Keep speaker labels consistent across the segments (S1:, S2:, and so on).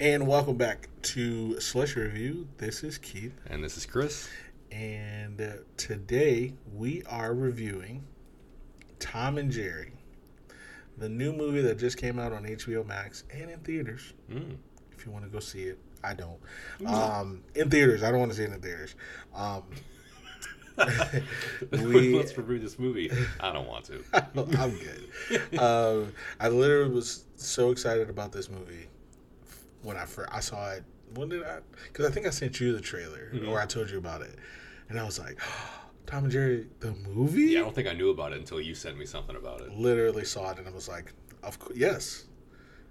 S1: And welcome back to Slushy Review. This is Keith,
S2: And this is Chris.
S1: and uh, today we are reviewing Tom and Jerry, the new movie that just came out on HBO Max and in theaters.
S2: Mm.
S1: If you want to go see it, I don't. Um, in theaters, I don't want to see it in theaters. Um, we,
S2: Let's review this movie. I don't want to.
S1: I'm good. um, I literally was so excited about this movie when I first I saw it. When did I? Because I think I sent you the trailer,
S2: Mhm.
S1: or I told you about it, and I was like, "Tom and Jerry, the movie."
S2: Yeah, I don't think I knew about it until you sent me something about it.
S1: Literally saw it, and I was like, "Of course, yes,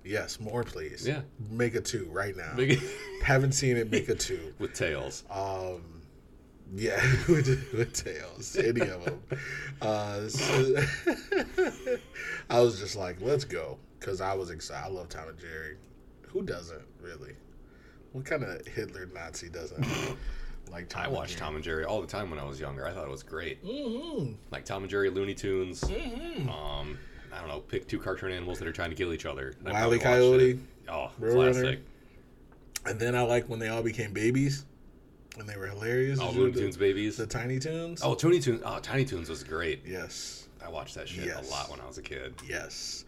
S1: yes, more please.
S2: Yeah.
S1: make a two right now.
S2: Big-
S1: Haven't seen it. Make a two.
S2: With tails.
S1: Um, yeah, with, with tails, any of them. Uh, so- I was just like, let's go, because I was excited. I love Tom and Jerry. Who doesn't really? What kind of Hitler Nazi doesn't like Tom?
S2: I watched Tom and Jerry all the time when I was younger. I thought it was great.
S1: Mm-hmm.
S2: Like Tom and Jerry, Looney Tunes.
S1: Mm-hmm.
S2: Um, I don't know, pick two cartoon animals that are trying to kill each other. I
S1: Wile E.
S2: probably it.
S1: Coyote,
S2: Oh,
S1: Roadrunner.
S2: classic.
S1: and then I like when they all became babies, and they were hilarious.
S2: Oh,
S1: Did you
S2: Looney
S1: the-
S2: Tunes babies.
S1: the Tiny Toons.
S2: Oh, Tiny Toons. Oh, Tiny Toons was great.
S1: yes,
S2: I watched that shit
S1: Yes.
S2: a lot when I was a kid.
S1: yes,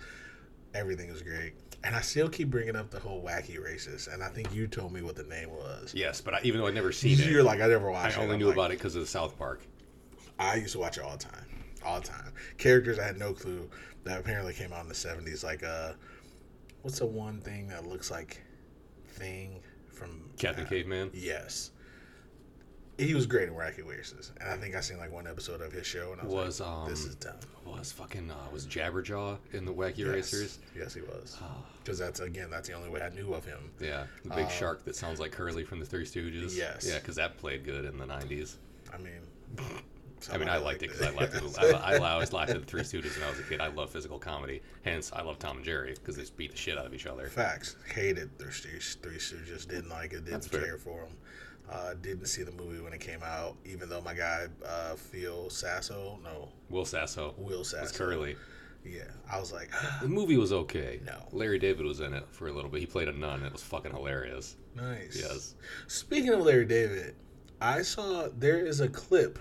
S1: everything was great. And I still keep bringing up the whole Wacky Races, and I think you told me what the name was.
S2: Yes, but I, even though I'd never seen it, You're
S1: like, I never watched it.
S2: only
S1: I'm
S2: knew
S1: like,
S2: about it because of South Park.
S1: I used to watch it all the time, all the time. Characters I had no clue that apparently came out in the '70s. Like, uh, what's the one thing that looks like thing from
S2: Captain
S1: uh,
S2: Caveman.
S1: Yes, he was great in Wacky Races, and I think I seen like one episode of his show, and I was,
S2: Was
S1: like,
S2: um
S1: "This is dumb."
S2: was fucking uh, was Jabberjaw in the Wacky
S1: Yes.
S2: Racers?
S1: Yes, he was. Because that's again, that's the only way I knew of him.
S2: yeah, the big
S1: Uh,
S2: shark that sounds like Curly from the Three Stooges.
S1: Yes.
S2: yeah, because that played good in the '90s.
S1: I mean,
S2: I mean, I liked it because I liked it. I, I, I always laughed at the Three Stooges when I was a kid. I love physical comedy. Hence, I love Tom and Jerry because they just beat the shit out of each other.
S1: Facts. Hated their Three Stooges. Didn't like it. Didn't
S2: That's fair.
S1: care for them. Uh, didn't see the movie when it came out. Even though my guy uh, Phil Sasso, no,
S2: Will Sasso
S1: Will
S2: was
S1: Sasso,
S2: Curly.
S1: Yeah, I was like,
S2: The movie was okay.
S1: No.
S2: Larry David was in it for a little bit. He played a nun. It was fucking hilarious.
S1: nice.
S2: Yes.
S1: Speaking of Larry David, I saw there is a clip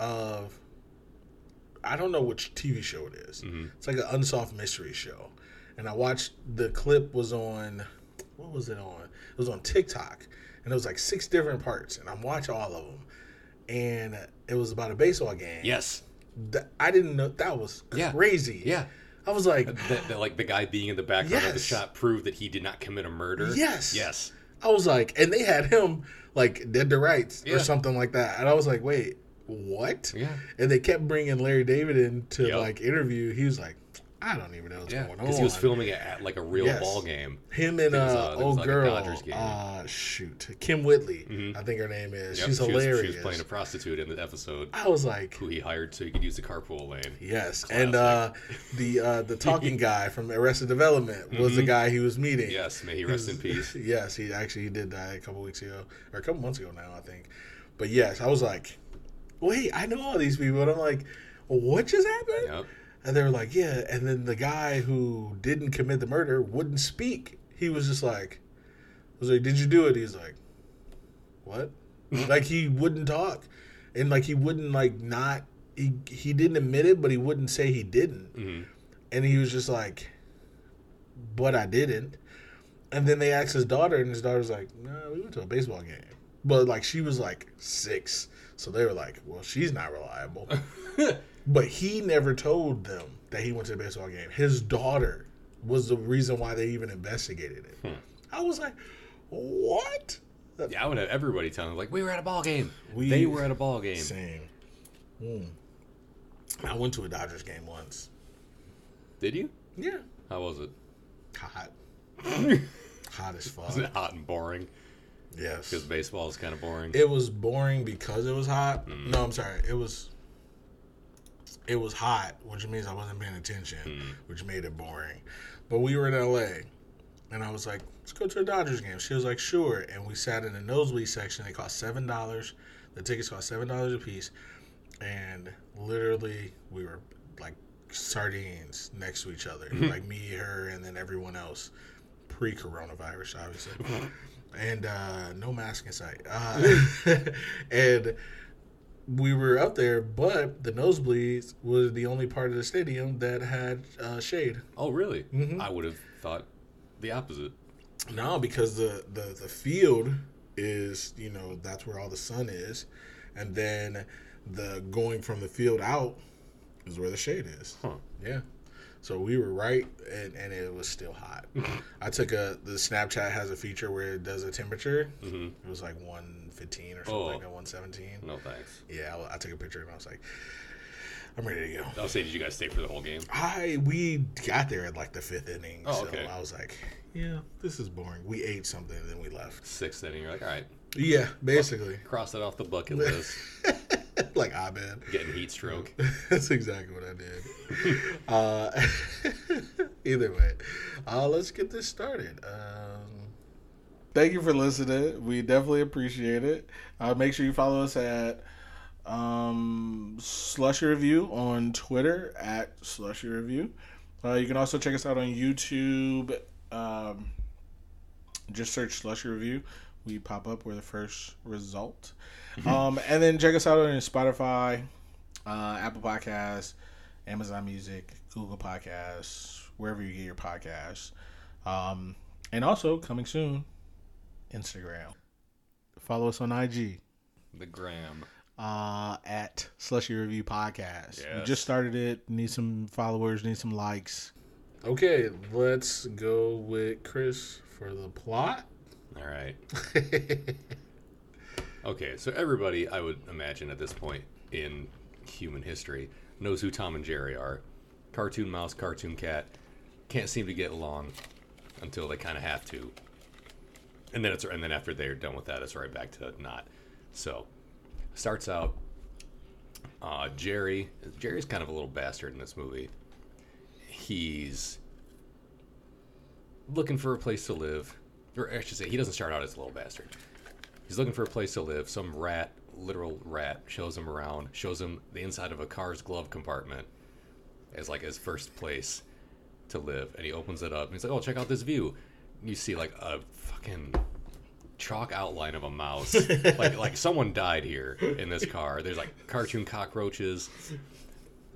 S1: of I don't know which TV show it is.
S2: Mhm.
S1: It's like an unsolved mystery show, and I watched the clip was on what was it on? It was on TikTok, and it was like six different parts, and I'm watching all of them, and it was about a baseball game.
S2: Yes.
S1: I didn't know that was crazy.
S2: Yeah.
S1: I was like,
S2: That, that, like the guy being in the background of the shot proved that he did not commit a murder.
S1: Yes.
S2: Yes.
S1: I was like, and they had him like dead to rights
S2: Yeah.
S1: or something like that, and I was like, wait, what?
S2: Yeah.
S1: And they kept bringing Larry David in to
S2: Yep.
S1: like interview. He was like, I don't even know what's
S2: Yeah.
S1: going on.
S2: Because he was filming it at like a real
S1: Yes.
S2: ball game.
S1: him and
S2: was,
S1: uh,
S2: uh,
S1: old
S2: like
S1: girl.
S2: Dodgers game.
S1: Uh, shoot, Kym Whitley.
S2: Mhm.
S1: I think her name is.
S2: Yep,
S1: She's
S2: she
S1: hilarious.
S2: Was, she was playing a prostitute in the episode
S1: I was like,
S2: who he hired so he could use the carpool lane.
S1: yes. And uh, the uh, the talking guy from Arrested Development was the
S2: Mhm.
S1: guy he was meeting.
S2: Yes, may he
S1: He
S2: rest
S1: was-
S2: in peace.
S1: yes, he actually he did die a couple weeks ago or a couple months ago now, I think. But yes, I was like, wait, I know all these people, and I'm like, what just happened?
S2: Yep.
S1: And they were like, yeah. And then the guy who didn't commit the murder wouldn't speak. He was just like, I was like, did you do it? He's like, what? like he wouldn't talk, and like he wouldn't like not. He he didn't admit it, but he wouldn't say he didn't.
S2: hmm
S1: And he was just like, but I didn't. And then they asked his daughter, and his daughter's like, no, we went to a baseball game. But like she was like six, so they were like, well, she's not reliable. But he never told them that he went to the baseball game. His daughter was the reason why they even investigated it.
S2: Hmm.
S1: I was like, what?
S2: Yeah, I would have everybody telling him like we were at a ball game.
S1: We-
S2: they were at a ball game.
S1: Same. Hmm. I went to a Dodgers game once.
S2: Did you?
S1: Yeah.
S2: How was it?
S1: Hot. Hot as fuck.
S2: Was it hot and boring?
S1: Yes.
S2: Because baseball is kind of boring.
S1: It was boring because it was hot.
S2: Mm.
S1: No, I'm sorry. It was it was hot, which means I wasn't paying attention,
S2: Mm.
S1: which made it boring. But we were in LA and I was like, let's go to a Dodgers game. She was like, sure. And we sat in the nosebleed section. They cost seven dollars. The tickets cost seven dollars a piece. And literally we were like sardines next to each other. Like me, her, and then everyone else. pre-coronavirus, obviously, and uh, no mask in sight. Uh, and we were up there, but the nosebleeds was the only part of the stadium that had uh, shade.
S2: Oh, really?
S1: Mhm.
S2: I would have thought the opposite.
S1: No, because the, the the field is you know that's where all the sun is, and then the going from the field out is where the shade is.
S2: Huh.
S1: Yeah. So we were right, and, and it was still hot. I took a the Snapchat has a feature where it does a temperature.
S2: hmm
S1: It was like one fifteen or something
S2: Oh.
S1: like that, one seventeen.
S2: No thanks.
S1: Yeah, I, I took a picture and I was like, I'm ready to go.
S2: I'll say, did you guys stay for the whole game?
S1: I we got there at like the fifth inning,
S2: Oh,
S1: so
S2: okay.
S1: I was like, yeah, this is boring. We ate something and then we left.
S2: Sixth inning, you're like, all right,
S1: Yeah, basically.
S2: cross that off the bucket list.
S1: like I been.
S2: Getting heat stroke.
S1: That's exactly what I did. uh, either way, uh, let's get this started. Um, thank you for listening. We definitely appreciate it. Uh, make sure you follow us at um, Slushy Review on Twitter at Slushy Review. Uh, you can also check us out on YouTube. Um, just search Slushy Review. We pop up. We're the first result. um, and then check us out on Spotify, uh, Apple Podcasts, Amazon Music, Google Podcasts, wherever you get your podcasts. Um, and also coming soon, Instagram. Follow us on IG
S2: The gram.
S1: uh, at Slushy Review Podcast. We just started it. Need some followers. Need some likes. Okay, let's go with Chris for the plot.
S2: All right. Okay, so everybody, I would imagine at this point in human history, knows who Tom and Jerry are. Cartoon mouse, cartoon cat, can't seem to get along until they kind of have to, and then it's and then after they're done with that, it's right back to not. So, starts out. Uh, Jerry, Jerry's kind of a little bastard in this movie. He's looking for a place to live, or I should say, he doesn't start out as a little bastard. He's looking for a place to live. Some rat, literal rat, shows him around, shows him the inside of a car's glove compartment as like his first place to live. And he opens it up and he's like, "Oh, check out this view." You see like a fucking chalk outline of a mouse. like like someone died here in this car. There's like cartoon cockroaches.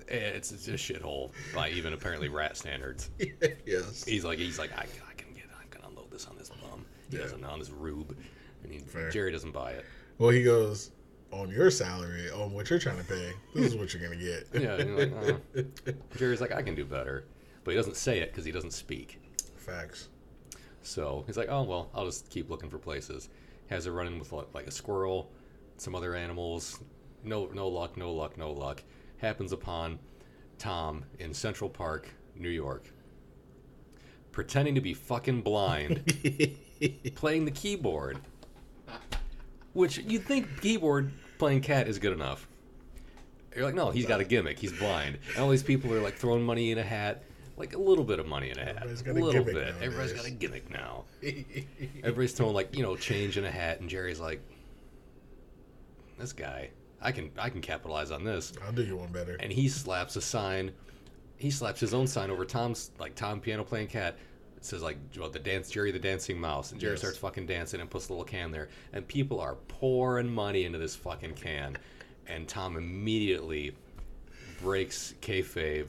S2: Eh, it's, it's a shithole by even apparently rat standards.
S1: yes.
S2: He's like, he's like, I, I can get, I can unload this on this. He
S1: Yeah.
S2: doesn't on this rube, and he,
S1: Fair.
S2: Jerry doesn't buy it.
S1: Well, he goes on your salary, on what you're trying to pay. This is what you're gonna get.
S2: Yeah, like, uh. Jerry's like, I can do better, but he doesn't say it because he doesn't speak.
S1: Facts.
S2: So he's like, oh well, I'll just keep looking for places. Has a run in with like a squirrel, some other animals. No, no luck, no luck, no luck. Happens upon Tom in Central Park, New York, pretending to be fucking blind, playing the keyboard. Which you'd think keyboard playing cat is good enough. You're like, no, he's got a gimmick. He's blind. And all these people are like throwing money in a hat, like a little bit of money in a hat,
S1: Everybody's
S2: a
S1: got a
S2: little
S1: gimmick
S2: bit. Everybody's got a gimmick now. Everybody's throwing like you know change in a hat, and Jerry's like, this guy, I can I can capitalize on this.
S1: I'll do you one better.
S2: And he slaps a sign. He slaps his own sign over Tom's like Tom piano playing cat. It says like well, the dance Jerry the dancing mouse, and Jerry
S1: Yes.
S2: starts fucking dancing and puts a little can there, and people are pouring money into this fucking can, and Tom immediately breaks kayfabe.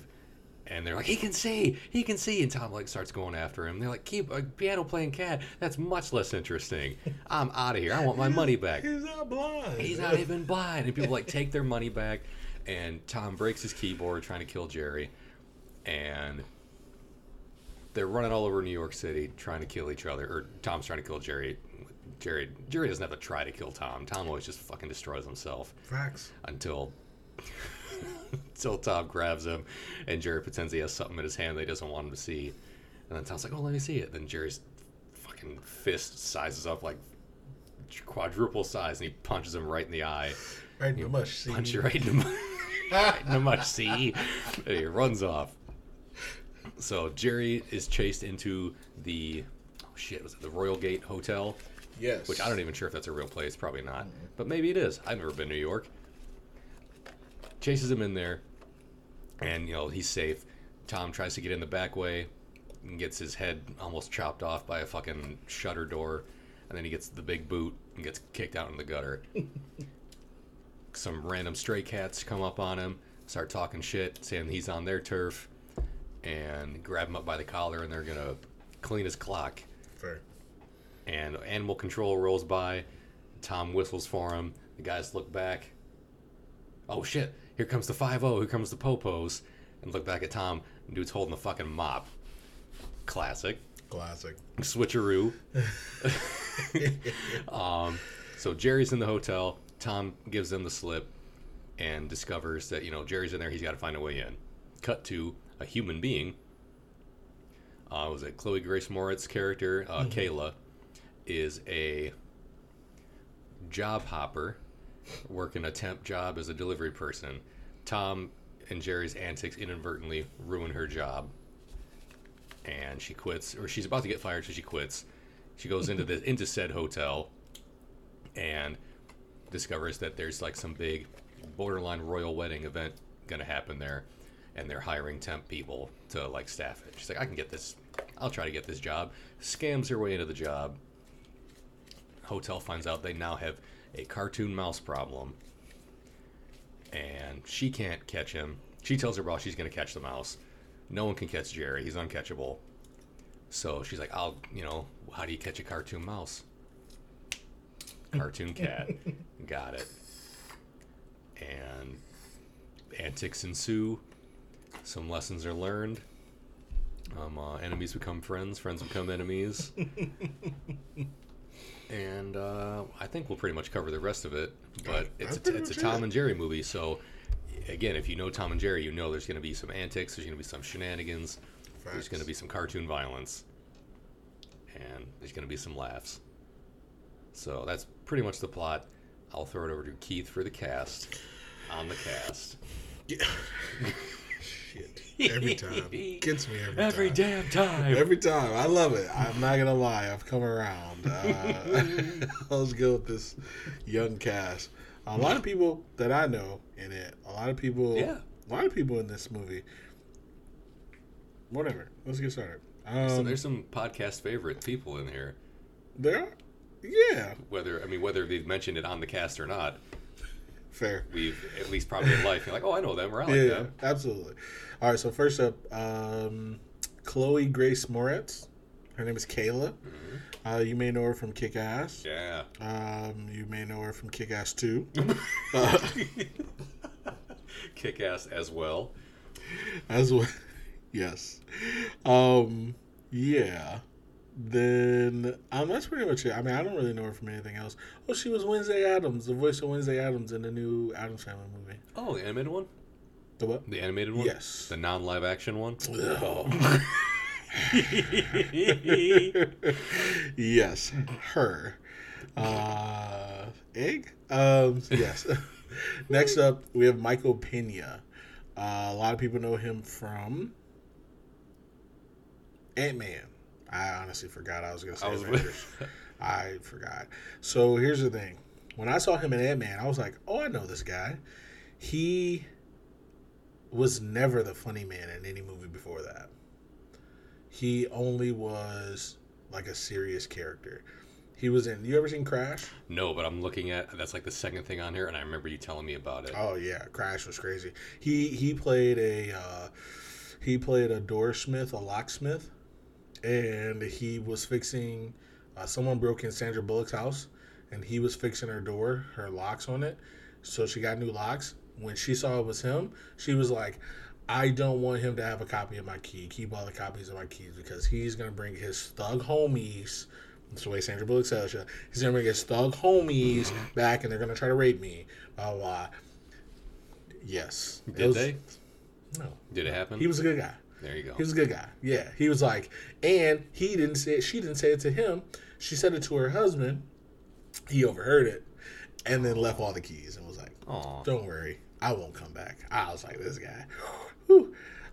S2: And they're like, he can see, he can see, and Tom like starts going after him. They're like, keep a piano playing cat. That's much less interesting. I'm out of here. I want my money back.
S1: He's not blind.
S2: He's not even blind. And people like take their money back. And Tom breaks his keyboard trying to kill Jerry. And they're running all over New York City trying to kill each other. Or Tom's trying to kill Jerry. Jerry Jerry doesn't have to try to kill Tom. Tom always just fucking destroys himself
S1: Facts.
S2: until until Tom grabs him and Jerry pretends he has something in his hand that he doesn't want him to see. And then Tom's like, "Oh, let me see it." Then Jerry's fucking fist sizes up like quadruple size, and he punches him right in the eye.
S1: Right in the mush. See,
S2: Punch you right in the mu- right in the much. See, and he runs off. So Jerry is chased into the oh shit was it the Royal Gate Hotel?
S1: Yes.
S2: Which I don't even sure if that's a real place. Probably not. But maybe it is. I've never been to New York. Chases him in there, and you know he's safe. Tom tries to get in the back way. and gets his head almost chopped off by a fucking shutter door, and then he gets the big boot and gets kicked out in the gutter. Some random stray cats come up on him, start talking shit, saying he's on their turf, and grab him up by the collar, and they're gonna clean his clock.
S1: Fair.
S2: And animal control rolls by. Tom whistles for him. The guys look back. Oh shit! Here comes the five zero. Here comes the popos. And look back at Tom. Dude's holding the fucking mop. Classic.
S1: Classic.
S2: Switcheroo. um, so Jerry's in the hotel. Tom gives them the slip and discovers that you know Jerry's in there. He's got to find a way in. Cut to a human being. Uh, was it Chloe Grace Moretz character? Uh, Kayla is a job hopper, working a temp job as a delivery person. Tom and Jerry's antics inadvertently ruin her job, and she quits, or she's about to get fired, so she quits. She goes into the into said hotel, and discovers that there's like some big borderline royal wedding event gonna happen there, and they're hiring temp people to like staff it. She's like, I can get this. I'll try to get this job. Scams her way into the job. Hotel finds out they now have a cartoon mouse problem, and she can't catch him. She tells her boss she's gonna catch the mouse. No one can catch Jerry. He's uncatchable. So she's like, I'll, you know, how do you catch a cartoon mouse? Cartoon cat. Got it. And antics ensue. Some lessons are learned. Um, uh, enemies become friends. Friends become enemies. and uh, I think we'll pretty much cover the rest of it. But it's a, it's a Tom
S1: it.
S2: and Jerry movie, so again, if you know Tom and Jerry, you know there's going to be some antics. There's going to be some shenanigans. There's going to be some cartoon violence, and there's going to be some laughs. So that's pretty much the plot. I'll throw it over to Keith for the cast. On the cast.
S1: Shit. Every time. Gets me every,
S2: Every
S1: time.
S2: damn time.
S1: Every time. I love it. I'm not gonna lie. I've come around. Uh, let's go with this young cast. A lot of people that I know in it. A lot of people.
S2: Yeah.
S1: A lot of people in this movie. Whatever. Let's get started. Um,
S2: so there's some podcast favorite people in here.
S1: there. Are, yeah.
S2: Whether I mean whether they've mentioned it on the cast or not,
S1: Fair.
S2: we've at least probably in life. You're like, oh, I know them, or I like
S1: yeah.
S2: them.
S1: Absolutely. All right. So first up, um, Chloe Grace Moretz. Her name is Kayla. Uh, you may know her from Kick Ass.
S2: Yeah.
S1: Um, you may know her from Kick Ass 2. uh,
S2: Kick ass as well.
S1: as well. Yes. Um, yeah. Then um, that's pretty much it. I mean, I don't really know her from anything else. Oh, she was Wednesday Addams, the voice of Wednesday Addams in the new Addams Family movie.
S2: Oh, the animated one.
S1: The what?
S2: The animated one.
S1: Yes.
S2: The non-live action one.
S1: Oh. yes, her. Uh, egg. Um, yes. Next up, we have Michael Pena. Uh, a lot of people know him from Ant Man. I honestly forgot I was going to say
S2: I was
S1: Avengers. I forgot. So here's the thing: when I saw him in Ant Man, I was like, "Oh, I know this guy." He was never the funny man in any movie before that. He only was like a serious character. He was in. You ever seen Crash?
S2: No, but I'm looking at that's like the second thing on here, and I remember you telling me about it.
S1: Oh yeah, Crash was crazy. He he played a uh, he played a doorsmith, a locksmith, and he was fixing. Uh, someone broke in Sandra Bullock's house, and he was fixing her door, her locks on it. So she got new locks. When she saw it was him, she was like, "I don't want him to have a copy of my key. Keep all the copies of my keys because he's gonna bring his thug homies." That's the way Sandra Bullock says it. He's gonna bring his thug homies back, and they're gonna try to rape me. Blah blah. blah. Yes.
S2: Did
S1: was-
S2: they?
S1: No.
S2: Did it happen?
S1: He was a good guy.
S2: There you go.
S1: He was a good guy. Yeah. He was like, and he didn't say it. She didn't say it to him. She said it to her husband. He overheard it, and then left all the keys and was like,
S2: Aw.
S1: "Don't worry, I won't come back." I was like, "This guy."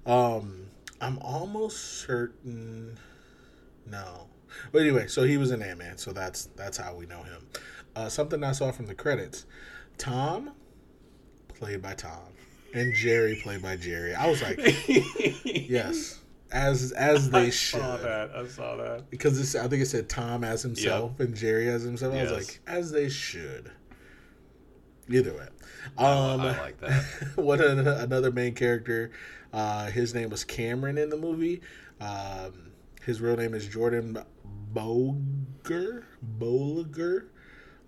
S1: Um, I'm almost certain. No, but anyway, so he was an Ant Man, so that's that's how we know him. Uh, something I saw from the credits: Tom, played by Tom, and Jerry, played by Jerry. I was like, yes, as as they should
S2: I
S1: should.
S2: saw that. I saw that.
S1: because it's, I think it said Tom as himself and Jerry as himself. I was like, as they should. Either way,
S2: I-
S1: um,
S2: I like that.
S1: what an, another main character? Uh, his name was Cameron in the movie. Um, his real name is Jordan Boger. Bolger.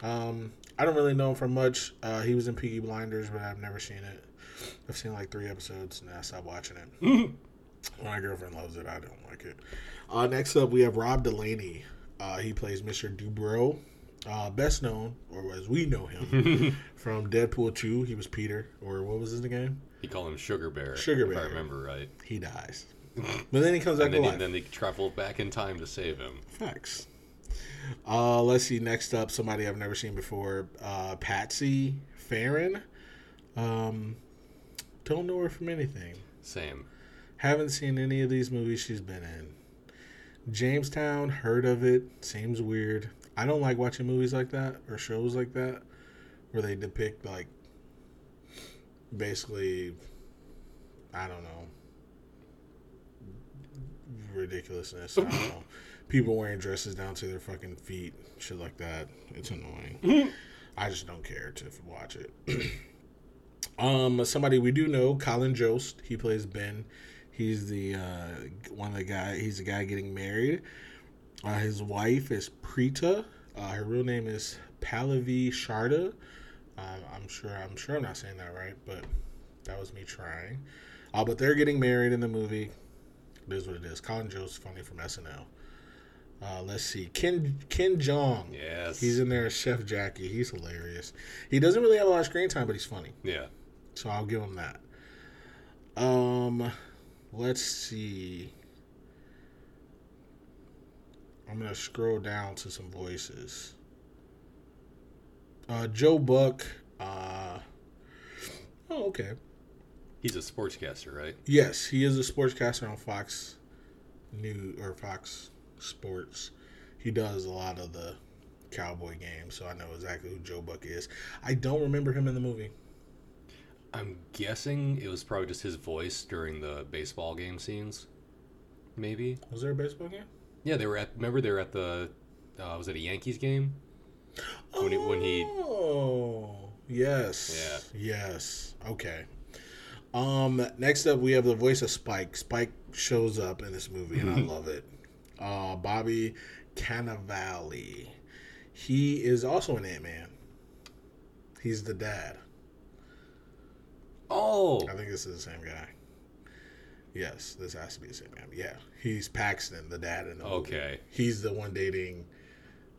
S1: Um, I don't really know him from much. Uh, he was in Peaky Blinders, but I've never seen it. I've seen like three episodes and I stopped watching it. My girlfriend loves it. I don't like it. Uh, next up, we have Rob Delaney. Uh, he plays Mr. Dubrow, uh, best known, or as we know him, from Deadpool 2. He was Peter, or what was his name?
S2: He called him Sugar Bear.
S1: Sugar Bear.
S2: if I remember right.
S1: He dies. But then he comes back
S2: And
S1: to
S2: then, he,
S1: life.
S2: then they travel back in time to save him.
S1: Facts. Uh, let's see. Next up, somebody I've never seen before. Uh, Patsy Ferran. Um, don't know her from anything.
S2: Same.
S1: Haven't seen any of these movies she's been in. Jamestown, heard of it. Seems weird. I don't like watching movies like that or shows like that where they depict like basically I don't know ridiculousness. I don't know. People wearing dresses down to their fucking feet, shit like that. It's annoying. I just don't care to watch it. um, somebody we do know, Colin Jost. He plays Ben. He's the uh, one of the guy. He's the guy getting married. Uh, his wife is Preeta. Uh, her real name is Pallavi Sharda. Uh, I'm sure. I'm sure I'm not saying that right, but that was me trying. Uh, but they're getting married in the movie. It is what it is. Colin Jost, funny from SNL. Uh, let's see, Ken Ken Jeong.
S2: Yes.
S1: He's in there as Chef Jackie. He's hilarious. He doesn't really have a lot of screen time, but he's funny.
S2: yeah.
S1: So I'll give him that. Um, let's see. I'm gonna scroll down to some voices. Uh, Joe Buck. Uh, oh, okay.
S2: He's a sportscaster, right?
S1: Yes, he is a sportscaster on Fox New or Fox Sports. He does a lot of the Cowboy games, so I know exactly who Joe Buck is. I don't remember him in the movie.
S2: I'm guessing it was probably just his voice during the baseball game scenes. Maybe.
S1: Was there a baseball game?
S2: Yeah, they were at. Remember, they were at the. Uh, was it a Yankees game? When he- when he-
S1: Oh, yes. Yeah. Yes. Okay. Um. Next up, we have the voice of Spike. Spike shows up in this movie, and I love it. Uh, Bobby Cannavale. He is also an Ant Man. He's the dad.
S2: Oh,
S1: I think this is the same guy. Yes, this has to be the same guy. Yeah, he's Paxton, the dad in the movie.
S2: Okay.
S1: He's the one dating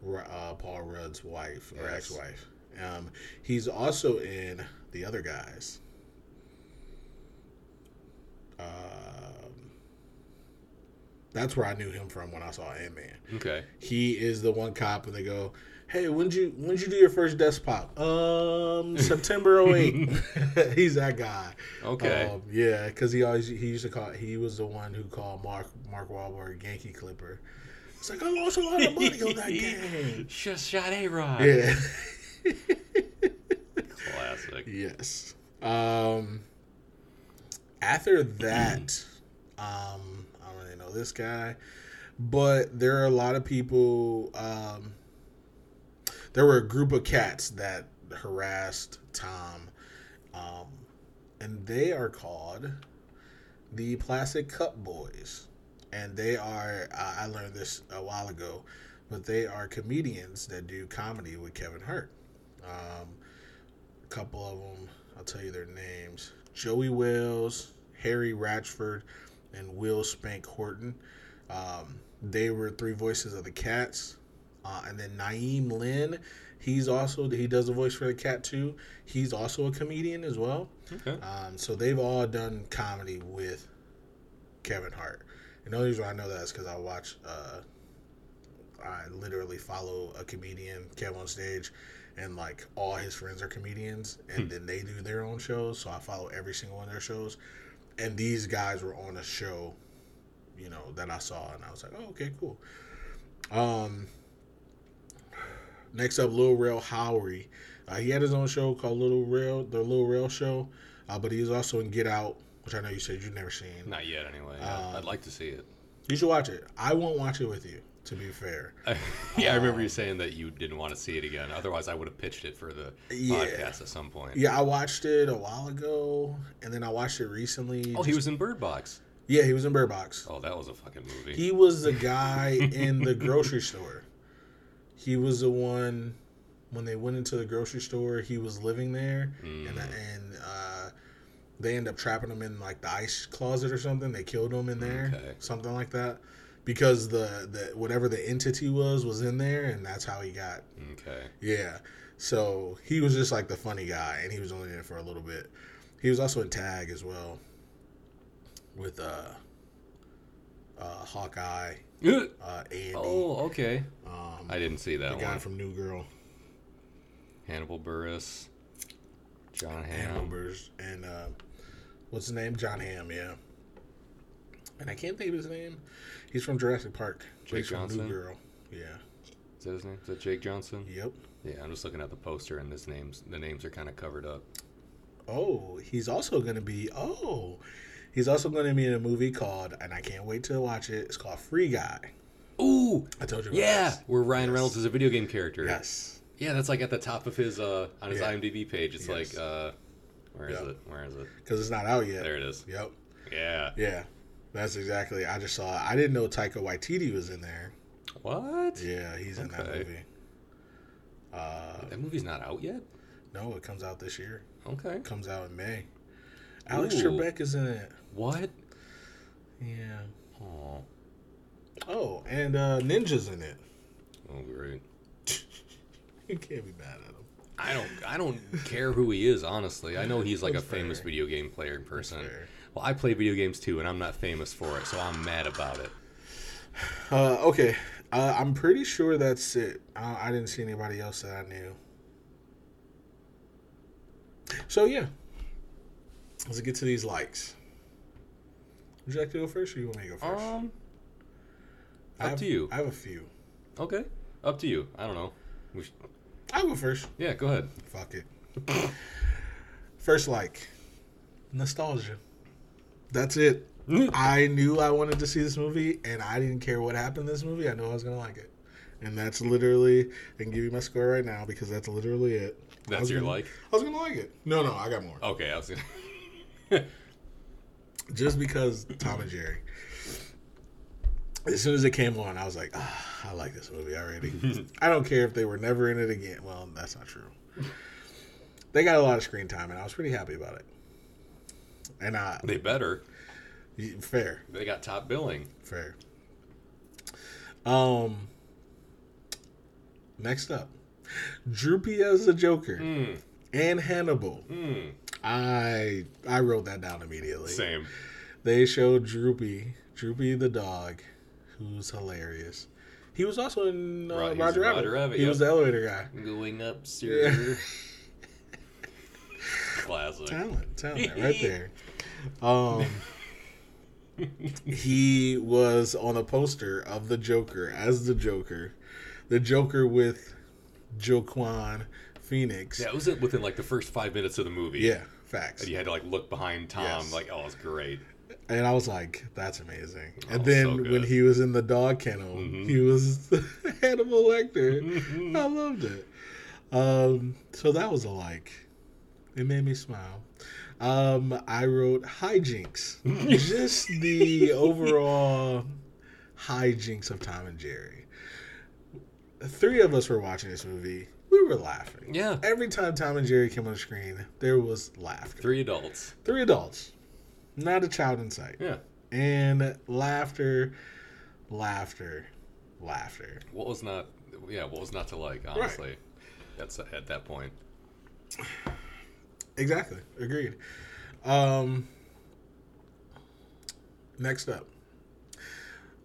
S1: uh, Paul Rudd's wife or
S2: Yes.
S1: ex-wife. Um, he's also in the other guys. Um, that's where I knew him from when I saw Ant Man.
S2: okay.
S1: He is the one cop, and they go, "Hey, when'd you when'd you do your first desk pop? Um, September 08. He's that guy.
S2: Okay.
S1: Um, yeah, because he always he used to call. He was the one who called Mark Mark Wahlberg Yankee Clipper. It's like I lost a lot of money on that game.
S2: Just shot a rod.
S1: Yeah.
S2: Classic.
S1: yes. Um. After that, um, I don't really know this guy, but there are a lot of people. Um, there were a group of cats that harassed Tom, um, and they are called the Plastic Cup Boyz, and they are. I learned this a while ago, but they are comedians that do comedy with Kevin Hart. Um, a couple of them, I'll tell you their names: Joey Wells, Harry Ratchford, and Will Spank Horton. Um, they were three voices of the cats. Uh, and then Na'im Lynn, he's also he does a voice for the cat too. He's also a comedian as well.
S2: Okay.
S1: Um, so they've all done comedy with Kevin Hart. And the only reason I know that is because I watch. Uh, I literally follow a comedian, Kevin on stage, and like all his friends are comedians, and then they do their own shows. So I follow every single one of their shows. And these guys were on a show, you know, that I saw, and I was like, oh, okay, cool. Um, next up, Lil Rel Howery. Uh, he had his own show called Little Rel, the Little Rel Show, uh, but he was also in Get Out. which I know you said you've never seen.
S2: Not yet, anyway.
S1: Um,
S2: I'd like to see it.
S1: You should watch it. I won't watch it with you. To be fair,
S2: yeah, I remember
S1: Um,
S2: you saying that you didn't want to see it again. Otherwise, I would have pitched it for the
S1: Yeah.
S2: podcast at some point.
S1: yeah, I watched it a while ago, and then I watched it recently.
S2: Oh, he was in Bird Box.
S1: Yeah, he was in Bird Box.
S2: Oh, that was a fucking movie.
S1: He was the guy in the grocery store. He was the one when they went into the grocery store. He was living there, and
S2: Mm.
S1: and uh, they end up trapping him in like the ice closet or something. They killed him in there,
S2: Okay.
S1: something like that, because the the whatever the entity was was in there, and that's how he got.
S2: okay.
S1: Yeah, so he was just like the funny guy, and he was only in it for a little bit. He was also in Tag as well, with uh, uh, Hawkeye uh, Andy,
S2: oh, okay.
S1: um,
S2: I didn't see that.
S1: the guy
S2: one.
S1: from New Girl,
S2: Hannibal Buress,
S1: Jon
S2: Hamm.
S1: Numbers, and uh, what's his name? Jon Hamm, yeah. And I can't think of his name. He's from Jurassic Park.
S2: Jake
S1: He's from
S2: Johnson?
S1: New Girl. Yeah.
S2: Is that his name? Is that Jake Johnson?
S1: Yep.
S2: Yeah, I'm just looking at the poster and his names. The names are kind of covered up.
S1: Oh, he's also going to be. Oh, he's also going to be in a movie called, and I can't wait to watch it. It's called Free Guy.
S2: Ooh,
S1: I told you. About
S2: yeah,
S1: this.
S2: where Ryan
S1: Yes.
S2: Reynolds is a video game character.
S1: Yes.
S2: Yeah, that's like at the top of his uh on his
S1: Yeah.
S2: IMDb page. It's
S1: Yes.
S2: like uh, where is
S1: Yeah.
S2: it? Where is it?
S1: Because it's not out yet.
S2: There it is.
S1: Yep.
S2: Yeah.
S1: Yeah. That's exactly. I just saw. I didn't know Taika Waititi was in there.
S2: What?
S1: Yeah, he's in that movie. Uh,
S2: That movie's not out yet.
S1: no, it comes out this year.
S2: Okay.
S1: It comes out in May. Alex
S2: Ooh.
S1: Trebek is in it.
S2: What?
S1: Yeah.
S2: Oh,
S1: Oh, and uh, Ninja's in it.
S2: oh, great.
S1: You can't be mad at him.
S2: I don't. I don't care who he is. Honestly, I know he's like
S1: That's
S2: a famous
S1: fair.
S2: video game player in person. Well, I play video games too, and I'm not famous for it, so I'm mad about it.
S1: Uh, okay, uh, I'm pretty sure that's it. Uh, I didn't see anybody else that I knew. So yeah, let's get to these likes. Would you like to go first, or you want me to go first?
S2: Um,
S1: I
S2: up
S1: have-
S2: to you.
S1: I have a few.
S2: okay, up to you. I don't know. Should,
S1: I'll go first.
S2: yeah, go ahead.
S1: Fuck it. First like, nostalgia. That's it. I knew I wanted to see this movie, and I didn't care what happened in this movie. I knew I was gonna like it, and that's literally. I can give you my score right now because that's literally it.
S2: That's your
S1: gonna-
S2: like.
S1: I was gonna like it. No, no, I got more.
S2: Okay, I was gonna.
S1: Just because Tom and Jerry. As soon as it came on, I was like, ah, I like this movie already. I don't care if they were never in it again. Well, that's not true. They got a lot of screen time, and I was pretty happy about it. And I,
S2: they better.
S1: fair,
S2: They got top billing.
S1: fair. Um, next up, Droopy as the Joker
S2: Hmm.
S1: and Hannibal.
S2: Hmm.
S1: I I wrote that down immediately.
S2: Same.
S1: They showed Droopy, Droopy the dog, who's hilarious. He was also in uh,
S2: he
S1: Roger, Rabbit.
S2: Roger Rabbit,
S1: He
S2: yep.
S1: was the elevator guy.
S2: Going up, sir.
S1: Yeah.
S2: Classic.
S1: Talent, talent, right there. Um, he was on a poster of the Joker as the Joker, the Joker with Joaquin Phoenix.
S2: Yeah, it was within like the first five minutes of the movie.
S1: Yeah, facts.
S2: And you had to like look behind Tom,
S1: Yes.
S2: like, oh, it's great.
S1: And I was like, that's amazing. And
S2: Oh,
S1: then
S2: so
S1: when he was in the dog kennel,
S2: Mhm.
S1: he was Hannibal Lecter.
S2: Mhm.
S1: I loved it. Um, so that was a like. It made me smile. Um, I wrote hijinks. Just the overall hijinks of Tom and Jerry. Three of us were watching this movie. We were laughing.
S2: Yeah.
S1: Every time Tom and Jerry came on screen, there was laughter.
S2: Three adults.
S1: Three adults, not a child in sight.
S2: Yeah.
S1: And laughter, laughter, laughter.
S2: What was not? Yeah, what was not to like? Honestly, that's at that point.
S1: Exactly. Agreed. Um, next up,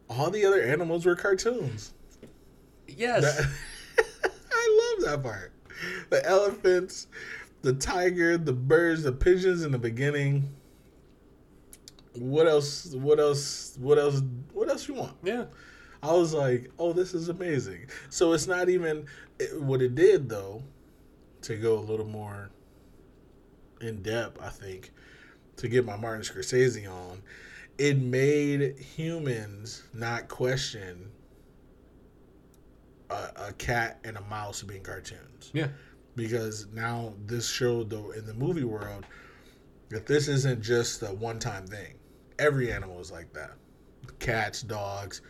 S1: all the other animals were cartoons.
S2: Yes.
S1: That- that part. The elephants, the tiger, the birds, the pigeons in the beginning. What else? What else? What else? What else you want?
S2: yeah.
S1: I was like, oh, this is amazing. So it's not even it, what it did though. To go a little more in depth, I think to get my Martin Scorsese on, it made humans not question a, a cat and a mouse being cartoons
S2: Yeah.
S1: because now this showed though in the movie world that this isn't just a one-time thing. Every animal is like that. Cats, dogs,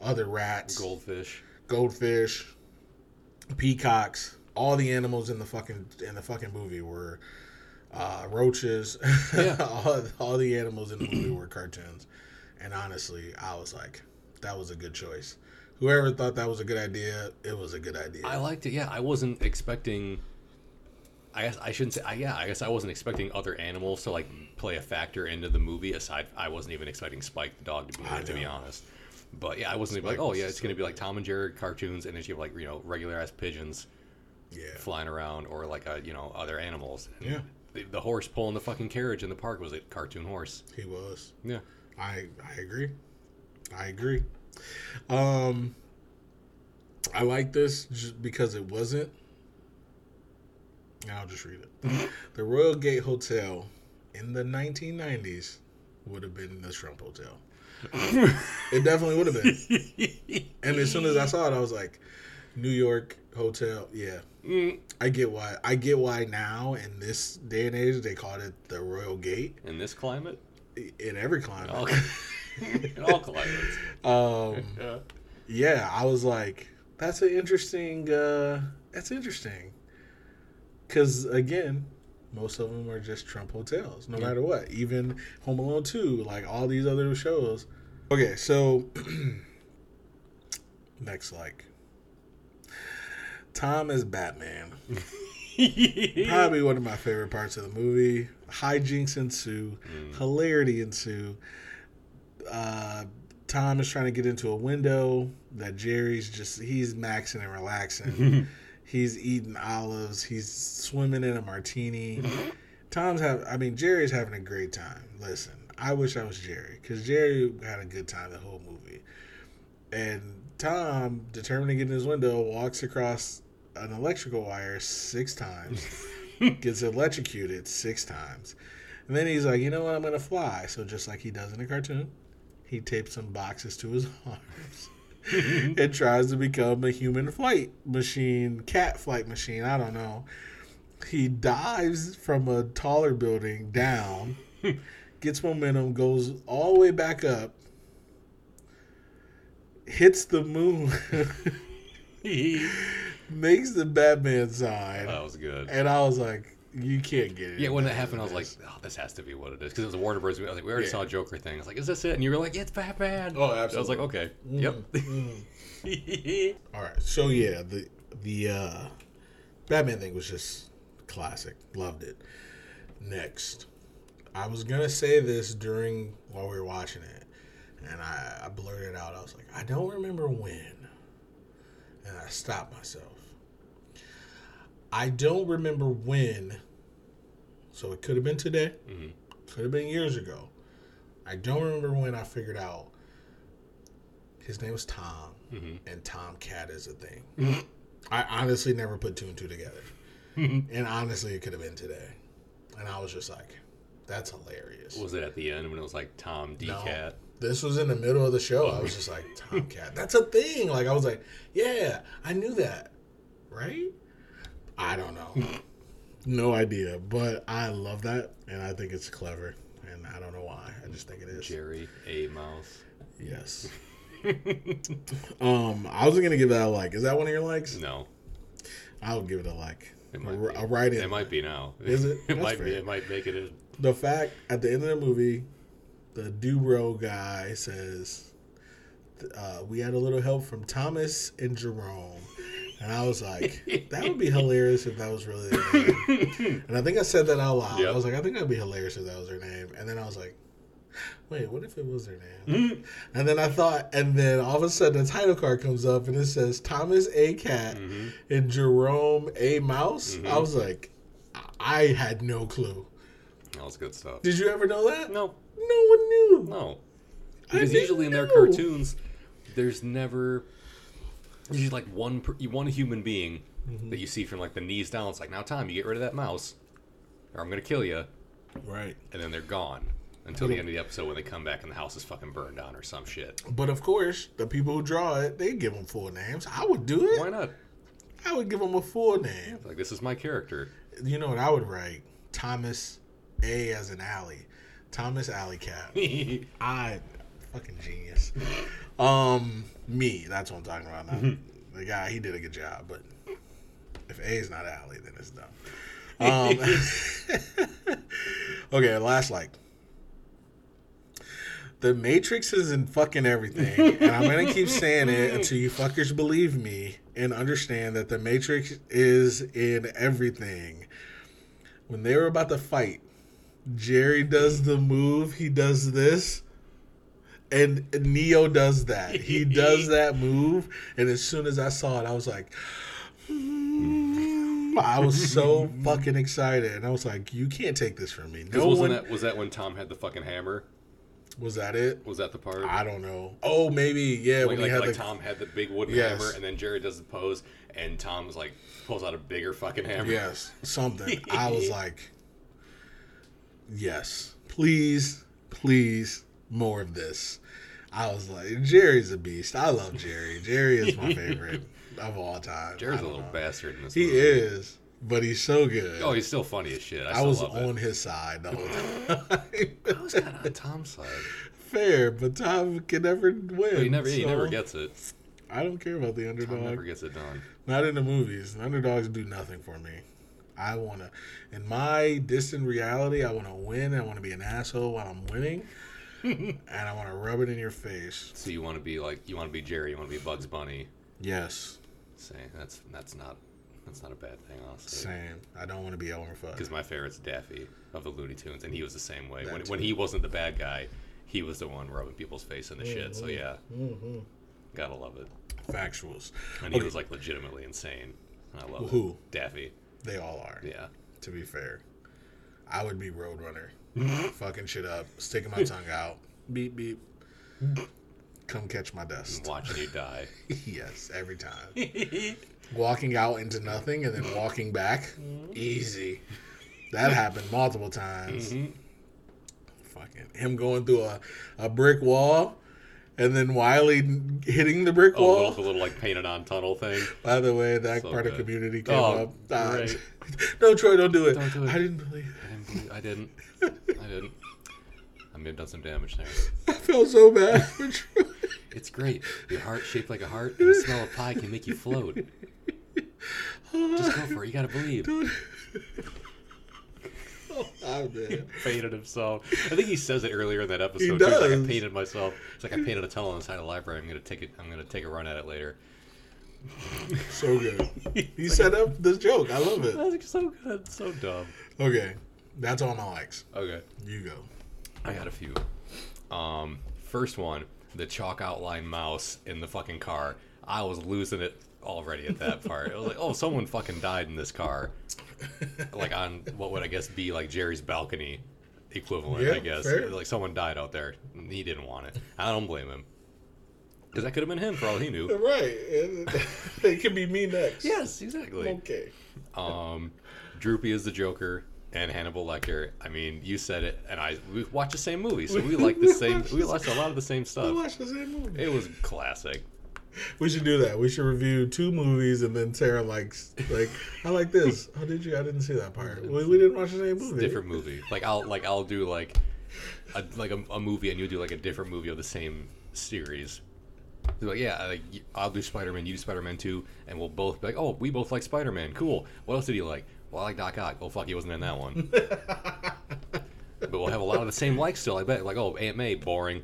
S1: other rats,
S2: Goldfish.
S1: goldfish, peacocks, all the animals in the fucking in the fucking movie were uh, roaches.
S2: Yeah.
S1: all, all the animals in the movie were cartoons. And honestly, I was like, that was a good choice. Whoever thought that was a good idea, it was a good idea.
S2: I liked it. Yeah, I wasn't expecting. I guess I shouldn't say. I, yeah, I guess I wasn't expecting other animals to like play a factor into the movie. Aside, I wasn't even expecting Spike the dog to be it, to be honest. But yeah, I wasn't even
S1: Spike
S2: like, oh yeah, it's
S1: so
S2: gonna be like Tom and Jerry cartoons, and then you have like you know regular ass pigeons
S1: yeah.
S2: flying around, or like uh, you know other animals. And
S1: Yeah.
S2: The, the horse pulling the fucking carriage in the park was a cartoon horse.
S1: He was.
S2: Yeah.
S1: I I agree. I agree. Um I like this just because it wasn't. I'll just read it. the Royal Gate Hotel in the 1990s would have been the Trump Hotel. it definitely would have been. And as soon as I saw it, I was like, New York Hotel, yeah.
S2: Mm.
S1: I get why. I get why now in this day and age they called it the Royal Gate
S2: In this climate,
S1: in every climate.
S2: all, in all climates.
S1: Um,
S2: Yeah.
S1: yeah, I was like, that's an interesting. Uh, that's interesting. Because again, most of them are just Trump hotels, no
S2: Yeah.
S1: matter what. Even Home Alone Two, like all these other shows. Okay, so next, like Tom as Batman. Probably one of my favorite parts of the movie. Hijinks ensue,
S2: Mm.
S1: hilarity ensue. Uh, Tom is trying to get into a window that Jerry's just he's maxing and relaxing. he's eating olives. He's swimming in a martini. Tom's have I mean Jerry's having a great time. Listen, I wish I was Jerry because Jerry had a good time the whole movie. And Tom, determined to get in his window, walks across an electrical wire six times, gets electrocuted six times. And then he's like, you know what, I'm going to fly. So just like he does in a cartoon, he tapes some boxes to his arms and tries to become a human flight machine, cat flight machine. I don't know. He dives from a taller building down, gets momentum, goes all the way back up, hits the moon, makes the Batman sign.
S2: that was good.
S1: And I was like, you can't get it.
S2: Yeah, when that happened, I was like, "Oh, this has to be what it is," because it was a Warner Bros. I was like, "We already
S1: Yeah.
S2: saw a Joker thing." I was like, "Is this it?" And you were like, "It's Batman."
S1: Oh, absolutely.
S2: I was like, "Okay,
S1: this.
S2: yep."
S1: Mm, mm. All right. So yeah, the the uh, Batman thing was just classic. Loved it. Next, I was gonna say this during while we were watching it, and I, I blurted out. I was like, I don't remember when, and I stopped myself. I don't remember when. So it could have been today.
S2: Mhm.
S1: Could have been years ago. I don't remember when I figured out his name was Tom
S2: Mhm.
S1: and Tomcat is a thing. I honestly never put two and two together. and honestly, it could have been today. And I was just like, that's hilarious.
S2: Was it at the end when it was like Tom D
S1: No.
S2: Cat?
S1: This was in the middle of the show. I was just like, Tomcat. That's a thing. Like, I was like, yeah, I knew that. Right? I don't know. no idea. But I love that. And I think it's clever. And I don't know why. I just think it is.
S2: Jerry A Mouse.
S1: Yes. um, I was gonna give that a like. Is that one of your likes?
S2: No,
S1: I would give it a like.
S2: it
S1: A,
S2: might
S1: r-
S2: be.
S1: a right in.
S2: It might be now.
S1: Is it?
S2: it might be. It might make it. In.
S1: The fact at the end of the movie, the Dubro guy says, uh, "We had a little help from Thomas and Jerome," and I was like, "That would be hilarious if that was really their name." and I think I said that out loud. I was like, "I think that'd be hilarious if that was their name," and then I was like. Wait, what if it was their
S2: Mm-hmm.
S1: name? and then I thought, and then all of a sudden the title card comes up and it says Thomas A. Cat
S2: Mhm.
S1: and Jerome A. Mouse. I
S2: Mhm.
S1: was like, I had no clue.
S2: That was good stuff.
S1: Did you ever know that?
S2: No,
S1: No one knew.
S2: no.
S1: I
S2: Because usually in their cartoons, there's never usually like one per, one human being
S1: Mm-hmm.
S2: that you see from like the knees down. It's like now, Tom, you get rid of that mouse, or I'm gonna kill you.
S1: Right.
S2: and then they're gone until the end of the episode when they come back and the house is fucking burned down or some shit.
S1: But of course, the people who draw it, they give them full names. I would do it.
S2: Why not?
S1: I would give them a full name.
S2: Like this is my character.
S1: You know what I would write? Thomas A as an alley. Thomas Alley Cat. I fucking genius. Um, me. That's what I'm talking about. Not the guy. He did a good job, but if A is not Alley, then it's dumb. Um, okay, last like. The Matrix is in fucking everything, and I'm gonna keep saying it until you fuckers believe me and understand that the Matrix is in everything. When they were about to fight, Jerry does the move. He does this, and Neo does that. He does that move, and as soon as I saw it, I was like, hmm. I was so fucking excited, and I was like, "You can't take this from me. No one
S2: that was that when Tom had the fucking hammer?
S1: was that it.
S2: Was that the part?
S1: I don't know. Oh, maybe yeah.
S2: like
S1: when he
S2: like,
S1: had
S2: like
S1: the
S2: Tom had the big wooden
S1: Yes.
S2: hammer, and then Jerry does the pose, and Tom's like pulls out a bigger fucking hammer.
S1: yes something. I was like, yes, please, please, more of this. I was like, Jerry's a beast. I love Jerry. Jerry is my favorite of all time.
S2: Jerry's a little
S1: know.
S2: bastard in this.
S1: He
S2: movie.
S1: is, but he's so good.
S2: Oh, he's still funny as shit. I,
S1: I was on
S2: it.
S1: his side the whole time.
S2: I was kind of on Tom's side,
S1: Fair, but Tom can never win.
S2: but he never he never gets it.
S1: I don't care about the
S2: Tom
S1: underdog.
S2: never gets it done.
S1: Not in the movies. The underdogs do nothing for me. I want to, in my distant reality, I want to win. I want to be an asshole while I'm winning, and I want to rub it in your face.
S2: So you want to be like you want to be Jerry, you want to be Bugs Bunny.
S1: Yes,
S2: Say that's that's not that's not a bad thing, honestly.
S1: same. I don't want to be Elmer Fudd.
S2: Because my favorite's Daffy of the Looney Tunes, and he was the same way.
S1: That
S2: When,
S1: too.
S2: when he wasn't the bad guy, he was the one rubbing people's face in the shit. So yeah,
S1: Mm-hmm.
S2: gotta love it.
S1: Factuals.
S2: And he
S1: Okay.
S2: was like legitimately insane. I love
S1: Who?
S2: it. Daffy.
S1: They all are.
S2: Yeah.
S1: To be fair, I would be Roadrunner, fucking shit up, sticking my tongue out, beep beep. Come catch my dust.
S2: Watching you die.
S1: yes, every time. walking out into nothing and then walking back, easy. That happened multiple times.
S2: Mhm.
S1: Fucking him going through a, a brick wall, and then Wiley hitting the brick
S2: Oh,
S1: wall.
S2: little, the little like painted on tunnel thing.
S1: By the way, that
S2: So
S1: part of
S2: good.
S1: community came
S2: Oh,
S1: up.
S2: Great.
S1: no, Troy, don't do it.
S2: Don't do it.
S1: I didn't believe.
S2: I didn't. believe- I didn't. I didn't. I may have done some damage there.
S1: I felt so bad.
S2: It's great. Your heart shaped like a heart, and the smell of pie can make you float. Just go for it. You gotta believe.
S1: Oh, man.
S2: painted himself. I think he says it earlier in that episode.
S1: He
S2: too. He's like, I
S1: does.
S2: painted myself. It's like I painted a tunnel inside a library. I'm gonna take it. I'm gonna take a run at it later.
S1: So good. He set up this joke. I love it.
S2: That's so good. So dumb.
S1: Okay, that's all my likes.
S2: Okay,
S1: You go.
S2: I got a few. Um, first one, the chalk outline mouse in the fucking car. I was losing it already at that part. I was like, oh, someone fucking died in this car. Like on what would I guess be like Jerry's balcony equivalent,
S1: Yeah,
S2: I guess.
S1: fair.
S2: Like someone died out there. He didn't want it. I don't blame him. Because that could have been him for all he knew.
S1: Right. It, it could be me next.
S2: Yes, exactly.
S1: Okay.
S2: Um, Droopy is the Joker and Hannibal Lecter. I mean, you said it, and I we watched the same movie, so we like the same. We
S1: the
S2: watched a lot of the same stuff.
S1: We watched the same movie.
S2: It was classic.
S1: We should do that. We should review two movies and then Sarah likes like I like this. Oh, did you? I didn't see that part. We, we didn't watch the same movie.
S2: Different movie. Like I'll like I'll do like a like a, a movie, and you do like a different movie of the same series. They're like, yeah, like, I'll do Spider Man, you do Spider Man 2, and we'll both be like, oh, we both like Spider Man. Cool. What else did you like? Well, I like Doc Ock. Oh, fuck, he wasn't in that one. but we'll have a lot of the same likes still, I bet. Like, oh, Aunt May, boring.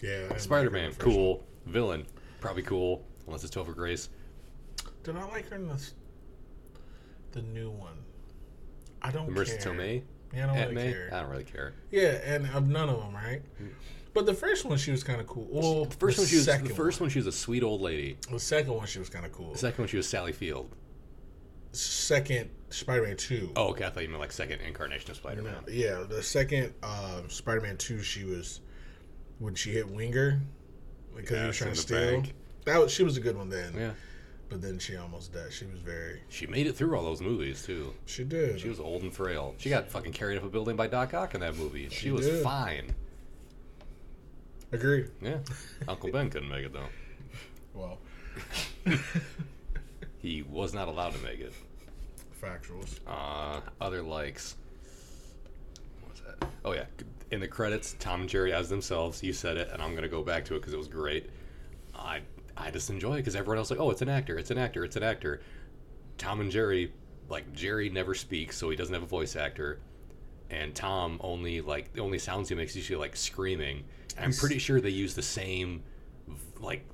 S1: Yeah.
S2: Spider Man, cool. Villain, probably cool. Unless it's Topher Grace.
S1: Did I like her in the the new one? I don't
S2: Marissa
S1: care.
S2: Tomei,
S1: Yeah, I don't
S2: Aunt
S1: really
S2: May.
S1: care.
S2: I don't really care.
S1: Yeah, and of none of them, right? Mm. But the first one, she was kind of cool. Well,
S2: The first
S1: the
S2: one, she was the first one. she was a sweet old lady.
S1: The second one, she was kind of cool.
S2: The second one, she was Sally Field.
S1: Second, Spider-Man Two.
S2: Oh, okay. I thought you meant like second incarnation of Spider Man.
S1: No, yeah, the second um, Spider-Man Two, she was when she hit Winger because he was trying to steal.
S2: bank.
S1: That was she was a good one then.
S2: Yeah.
S1: but then she almost died. She was very.
S2: She made it through all those movies too.
S1: She did.
S2: She was old and frail. She got fucking carried up a building by Doc Ock in that movie. She,
S1: She
S2: was
S1: did.
S2: fine.
S1: Agree.
S2: Yeah. Uncle Ben couldn't make it though.
S1: Well,
S2: He was not allowed to make it. Uh, other likes. What's that? Oh yeah, in the credits, Tom and Jerry as themselves. You said it, and I'm gonna go back to it because it was great. I I just enjoy it because everyone else like, oh, it's an actor, it's an actor, it's an actor. Tom and Jerry, like Jerry never speaks, so he doesn't have a voice actor, and Tom only like the only sounds he makes is usually like screaming. I'm pretty sure they use the same like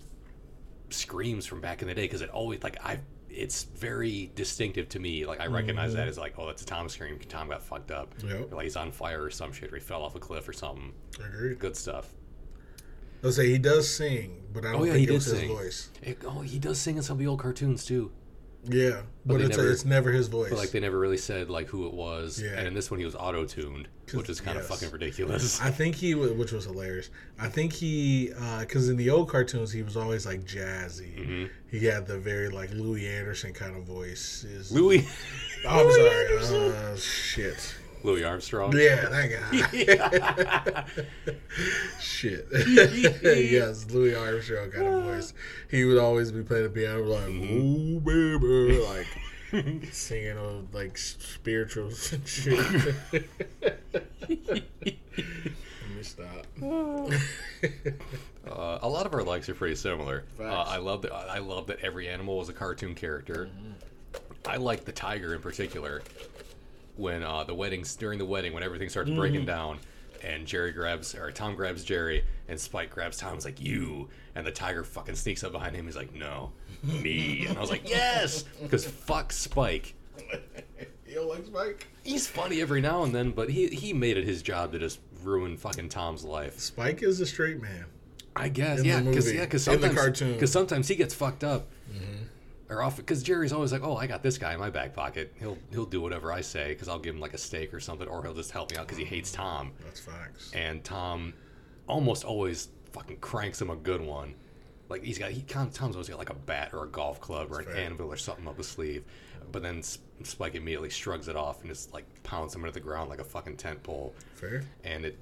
S2: screams from back in the day because it always like I it's very distinctive to me. Like I recognize that mm-hmm. as like, oh, that's a Tom scream. Tom got fucked up.
S1: Yep.
S2: Or, like he's on fire or some shit, or he fell off a cliff or something.
S1: Agreed.
S2: Good stuff.
S1: Let's say he does sing, but I oh, don't
S2: Oh, yeah,
S1: think
S2: he
S1: it was
S2: did
S1: his voice.
S2: It- oh, he does sing in some of the old cartoons too.
S1: Yeah,
S2: But
S1: but, it's,
S2: never-
S1: it's never his voice.
S2: But like they never really said like who it was.
S1: Yeah.
S2: And in this one he was auto tuned, which is kind of fucking ridiculous.
S1: I think he, which was hilarious. I think he, because in the old cartoons he was always like jazzy.
S2: Mhm.
S1: He had the very like Louis Anderson kind of voice. His-
S2: Louis
S1: Oh, I'm
S2: Louis
S1: sorry.
S2: Anderson.
S1: Uh, shit.
S2: Louis Armstrong.
S1: Yeah, that guy. Shit. yes, Louis Armstrong kind of voice. He would always be playing the piano like,
S2: Mm-hmm.
S1: "Ooh, baby," like singing on like spirituals and shit. Let me stop.
S2: Uh, a lot of our likes are pretty similar. Uh, I love that. I love that every animal was a cartoon character.
S1: Mm-hmm.
S2: I like the tiger in particular. When uh, the weddings during the wedding, when everything starts
S1: Mm-hmm.
S2: breaking down, and Jerry grabs or Tom grabs Jerry, and Spike grabs Tom. He's like you, and the tiger fucking sneaks up behind him. He's like, no, me, and I was like, yes, because fuck Spike.
S1: you don't like Spike?
S2: He's funny every now and then, but he he made it his job to just ruin fucking Tom's life.
S1: Spike is a straight man.
S2: I guess,
S1: In the
S2: yeah, because
S1: movie,
S2: yeah, because
S1: in the
S2: sometimes
S1: cartoon. Mm-hmm.
S2: because sometimes he gets fucked up, or off because Jerry's always like, oh, I got this guy in my back pocket. He'll he'll do whatever I say because I'll give him like a steak or something, or he'll just help me out because he hates Tom.
S1: That's facts.
S2: And Tom almost always fucking cranks him a good one. Like he's got he Tom's always got like a bat or a golf club or an
S1: fair.
S2: anvil or something up his sleeve, but then Spike immediately shrugs it off and just like pounds him into the ground like a fucking tent pole
S1: Fair.
S2: and it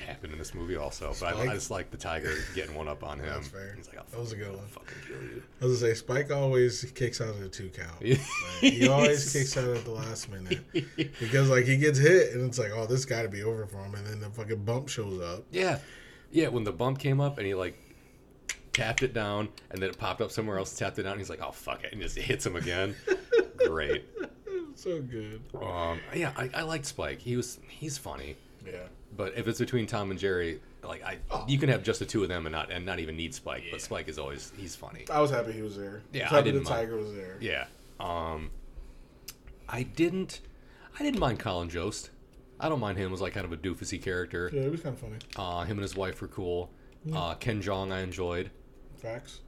S2: happened in this movie also. But I, I just like the tiger getting one up on him.
S1: That's fair.
S2: He's like, I'll
S1: That was a good one.
S2: fucking kill you.
S1: I was gonna say Spike always kicks out at a two count. Like, he always kicks out at the last minute because like he gets hit and it's like, oh, this got to be over for him, and then the fucking bump shows up.
S2: Yeah, yeah. When the bump came up and he like tapped it down, and then it popped up somewhere else, tapped it down. And he's like, oh fuck it, and just hits him again. Great.
S1: So good.
S2: Um, yeah, I, I liked Spike. He was he's funny.
S1: Yeah.
S2: But if it's between Tom and Jerry, like I, you can have just the two of them and not and not even need Spike. But Spike is always he's funny.
S1: I was happy he was there.
S2: Yeah,
S1: was
S2: I didn't
S1: the
S2: mind.
S1: tiger was there.
S2: Yeah. Um, I didn't, I didn't mind Colin Jost. I don't mind him as like kind of a doofusy character.
S1: Yeah, it was kind of funny.
S2: Uh, him and his wife were cool. Uh, Ken Jeong I enjoyed.
S1: Facts.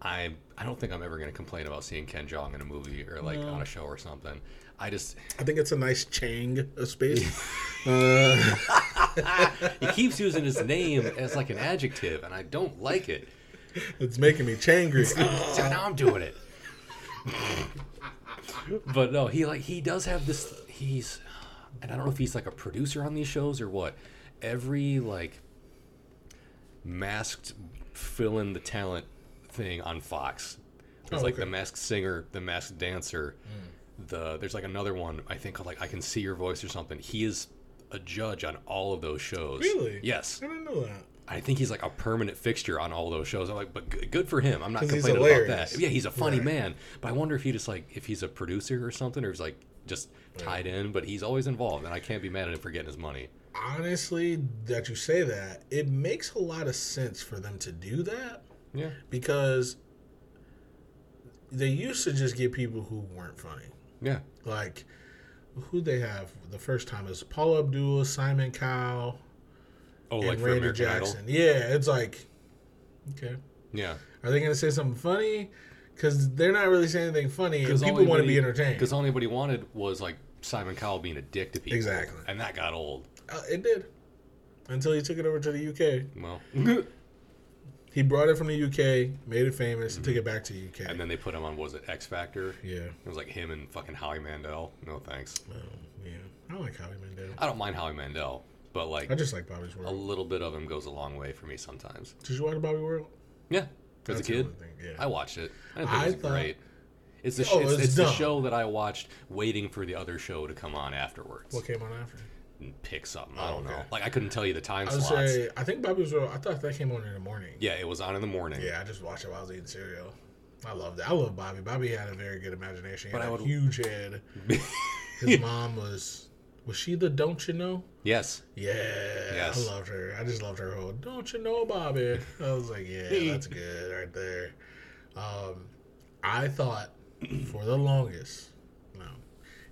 S2: I I don't think I'm ever gonna complain about seeing Ken Jeong in a movie or like
S1: No.
S2: on a show or something. I just
S1: I think it's a nice chang of space. uh,
S2: he keeps using his name as like an adjective, and I don't like it.
S1: it's making me changry.
S2: So now I'm doing it. but no, he like he does have this. He's, and I don't know if he's like a producer on these shows or what. Every like masked fill in the talent thing on Fox. There's
S1: Oh,
S2: like
S1: okay.
S2: the masked singer, the masked dancer. The there's like another one I think called like I can see your voice or something. He is a judge on all of those shows.
S1: Really?
S2: Yes.
S1: I didn't know that.
S2: I think he's like a permanent fixture on all those shows. I'm like, but g- good for him. I'm not complaining about that. Yeah, he's a funny
S1: Right.
S2: man. But I wonder if he just like if he's a producer or something, or he's like just tied in. But he's always involved, and I can't be mad at him for getting his money.
S1: Honestly, that you say that, it makes a lot of sense for them to do that
S2: Yeah,
S1: because they used to just get people who weren't funny.
S2: Yeah,
S1: Like, who they have the first time is Paula Abdul, Simon Cowell,
S2: Oh,
S1: and
S2: like
S1: Randy Jackson.
S2: Idol.
S1: Yeah, it's like, okay,
S2: Yeah,
S1: are they gonna say something funny? Because they're not really saying anything funny, and people want to be entertained.
S2: Because all anybody wanted was like Simon Cowell being a dick to people.
S1: Exactly.
S2: and that got old.
S1: Uh, it did until he took it over to the UK.
S2: Well,
S1: He brought it from the UK, made it famous, and took it back to the UK.
S2: And then they put him on was it X Factor?
S1: yeah,
S2: It was like him and fucking Howie Mandel. No thanks.
S1: um, yeah. I like Howie Mandel.
S2: I don't mind Howie Mandel, but like
S1: I just like Bobby's World.
S2: a little bit of him goes a long way for me sometimes.
S1: Did you watch Bobby World?
S2: Yeah, as a
S1: That's
S2: kid,
S1: yeah.
S2: I watched it. I didn't think
S1: I
S2: it was
S1: thought-
S2: great. It's the sh-
S1: Oh,
S2: it's,
S1: it's
S2: it's the show that I watched waiting for the other show to come on afterwards.
S1: What came on after?
S2: And pick something. I
S1: Oh,
S2: don't know.
S1: okay.
S2: Like I couldn't tell you the time
S1: I
S2: slots.
S1: say I think Bobby's World. I thought that came on in the morning.
S2: Yeah, it was on in the morning.
S1: Yeah, I just watched it while I was eating cereal. I love that. I love Bobby. Bobby had a very good imagination. He
S2: But
S1: had
S2: I
S1: a
S2: would-
S1: huge head. His mom was was she the don't you know?
S2: yes.
S1: Yeah,
S2: Yes.
S1: I loved her. I just loved her whole don't you know, Bobby. I was like, yeah, that's good right there. Um, I thought for the longest. No,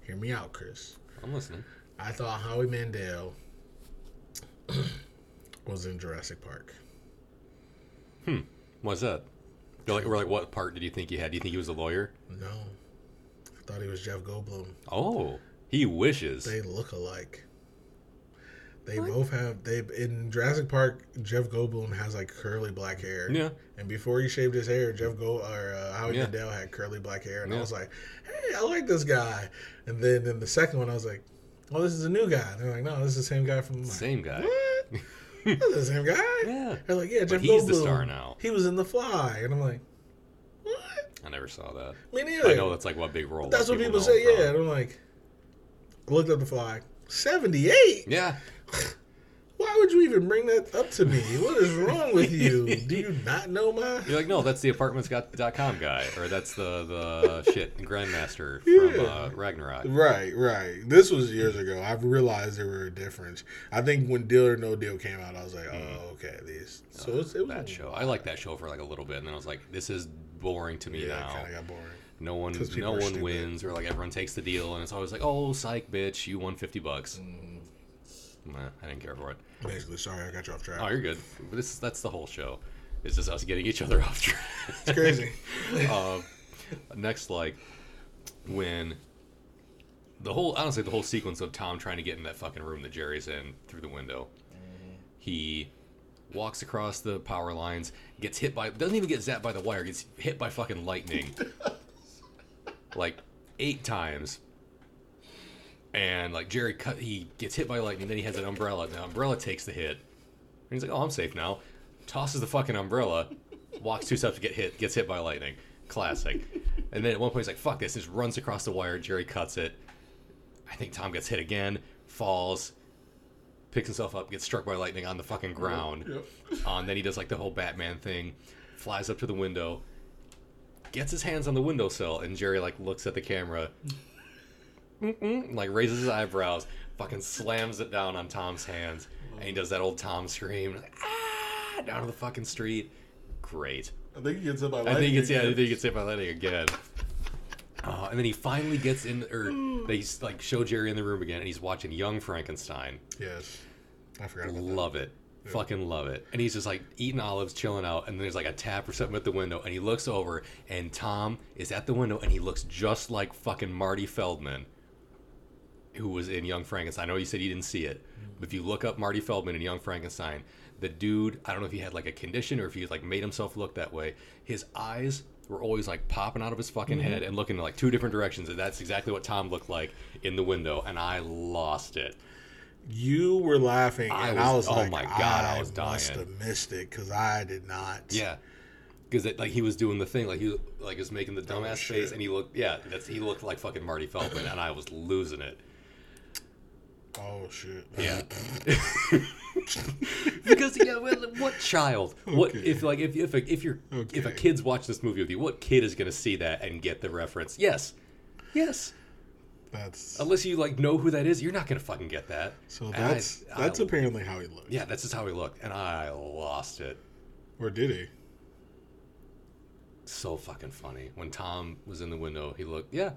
S1: hear me out, Chris.
S2: I'm listening.
S1: I thought Howie Mandel was in Jurassic Park. Hmm.
S2: What's that? You're like, we're like, what part did you think he had? Do you think he was a lawyer?
S1: No, I thought he was Jeff Goldblum.
S2: Oh, he wishes.
S1: They look alike. They
S2: What?
S1: both have they in Jurassic Park. Jeff Goldblum has like curly black hair.
S2: Yeah.
S1: And before he shaved his hair, Jeff Go or uh, Howie
S2: Yeah.
S1: Mandel had curly black hair, and I was like, "Hey, I like this guy." And then in the second one, I was like, "Oh, this is a new guy." And they're like, "No, this is the same guy from." Like,
S2: Same guy.
S1: What? This is the same guy.
S2: Yeah.
S1: They're like, "Yeah, Jeff
S2: he's the star now.
S1: He was in The Fly," and I'm like, "What?"
S2: I never saw that.
S1: Me neither.
S2: I know that's like what big role.
S1: That's what people
S2: know
S1: say. Yeah, and I'm like, I looked up The Fly, seventy eight.
S2: Yeah.
S1: Why would you even bring that up to me? What is wrong with you? Do you not know my?
S2: You're like, no, that's the apartments.com guy, or that's the the shit Grandmaster from
S1: Yeah.
S2: uh, Ragnarok.
S1: Right, right. This was years ago. I've realized there were a difference. I think when Deal or No Deal came out, I was like, oh, okay, these. So it's, it was
S2: That show, I liked that show for like a little bit, and then I was like, this is boring to me
S1: Yeah,
S2: now.
S1: kind of got boring.
S2: No one no one
S1: stupid.
S2: wins, or like everyone takes the deal, and it's always like, oh, psych, bitch, you won fifty bucks.
S1: Mm.
S2: Nah, I didn't care for it.
S1: Basically, sorry, I got you off track.
S2: Oh, you're good. But this, that's the whole show. It's just us getting each other off track.
S1: It's crazy.
S2: um, next, like when the whole honestly the whole sequence of Tom trying to get in that fucking room that Jerry's in through the window. He walks across the power lines, gets hit by doesn't even get zapped by the wire, gets hit by fucking lightning. like eight times. And like Jerry cut he gets hit by lightning, then he has an umbrella. The umbrella takes the hit. And he's like, Oh, I'm safe now. Tosses the fucking umbrella, walks two steps to get hit, gets hit by lightning. Classic. And then at one point he's like, fuck this, just runs across the wire, Jerry cuts it. I think Tom gets hit again, falls, picks himself up, gets struck by lightning on the fucking ground.
S1: Yep.
S2: Uh, and then he does like the whole Batman thing, flies up to the window, gets his hands on the windowsill, and Jerry like looks at the camera, like raises his eyebrows, fucking slams it down on Tom's hands, and he does that old Tom scream, like, ah, down to the fucking street. Great.
S1: I think he gets hit by
S2: I
S1: lightning.
S2: think it's yeah. I think he gets hit by lightning again. Uh, and then he finally gets in, or they like show Jerry in the room again, and he's watching Young Frankenstein.
S1: Yes. I forgot about that.
S2: Love it, fucking love it. And he's just like eating olives, chilling out, and then there's like a tap or something at the window, and he looks over, and Tom is at the window, and he looks just like fucking Marty Feldman, who was in Young Frankenstein. I know you said you didn't see it, but if you look up Marty Feldman in Young Frankenstein, the dude, I don't know if he had like a condition or if he like made himself look that way. His eyes were always like popping out of his fucking mm-hmm. head and looking in like two different directions, and that's exactly what Tom looked like in the window, and I lost it.
S1: You were laughing,
S2: I
S1: and
S2: was-
S1: I was
S2: oh
S1: like,
S2: my God, I was
S1: must
S2: dying.
S1: have missed it because I did not.
S2: Yeah, because like he was doing the thing, like he like was making the oh, dumbass
S1: Oh,
S2: face, and he looked yeah, that's he looked like fucking Marty Feldman, and I was losing it.
S1: Oh shit.
S2: Yeah, because yeah, well, what child? What
S1: Okay.
S2: if like if if a, if you're if a kid's watch this movie with you, what kid is gonna see that and get the reference? Yes, yes.
S1: That's
S2: Unless you like know who that is, you're not gonna fucking get that.
S1: so.
S2: And I-
S1: That's
S2: I-
S1: that's apparently how he looked.
S2: yeah, that's just how he looked, and I lost it.
S1: Or did he?
S2: so fucking funny. When Tom was in the window, he looked, yeah.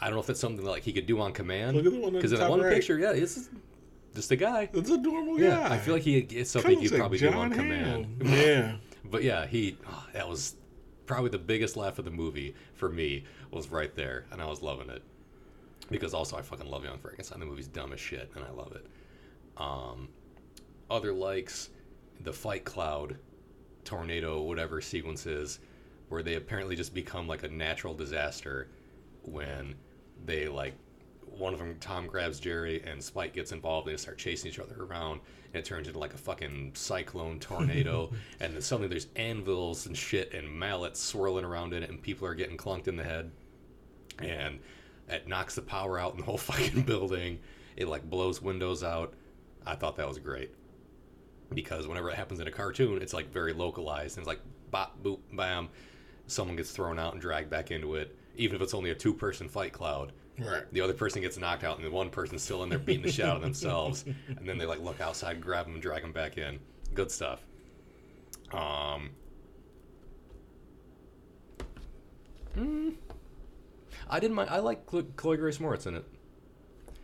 S2: I don't know if it's something that, like he could do on command.
S1: Look at the one
S2: Because in that one
S1: right.
S2: picture, yeah, it's just a guy.
S1: It's a normal guy.
S2: Yeah,
S1: guy.
S2: I feel like he it's something
S1: Kinda
S2: he'd
S1: looks
S2: probably
S1: like
S2: do on
S1: John
S2: command.
S1: Yeah.
S2: But yeah, he oh, that was probably the biggest laugh of the movie for me was right there, and I was loving it. Because also I fucking love Young Frankenstein. The movie's dumb as shit, and I love it. Um, other likes, the Fight Cloud tornado, whatever sequences, where they apparently just become like a natural disaster when they like one of them Tom grabs Jerry and Spike gets involved. They start chasing each other around, and it turns into like a fucking cyclone tornado. and then suddenly there's anvils and shit and mallets swirling around in it, and people are getting clunked in the head. And it knocks the power out in the whole fucking building. It like blows windows out. I thought that was great because whenever it happens in a cartoon, it's like very localized and it's like bop boop bam. Someone gets thrown out and dragged back into it, even if it's only a two-person fight cloud
S1: Right.
S2: the other person gets knocked out and the one person's still in there beating the shit out of themselves and then they like look outside grab them and drag them back in good stuff um mm, i didn't mind i like Chloe, Chloe grace Moretz in it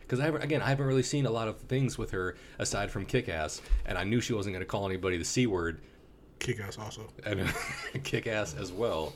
S2: because I haven't, again, I haven't really seen a lot of things with her aside from Kick-Ass, and I knew she wasn't going to call anybody the c word,
S1: Kick ass also.
S2: and Kick-Ass as well.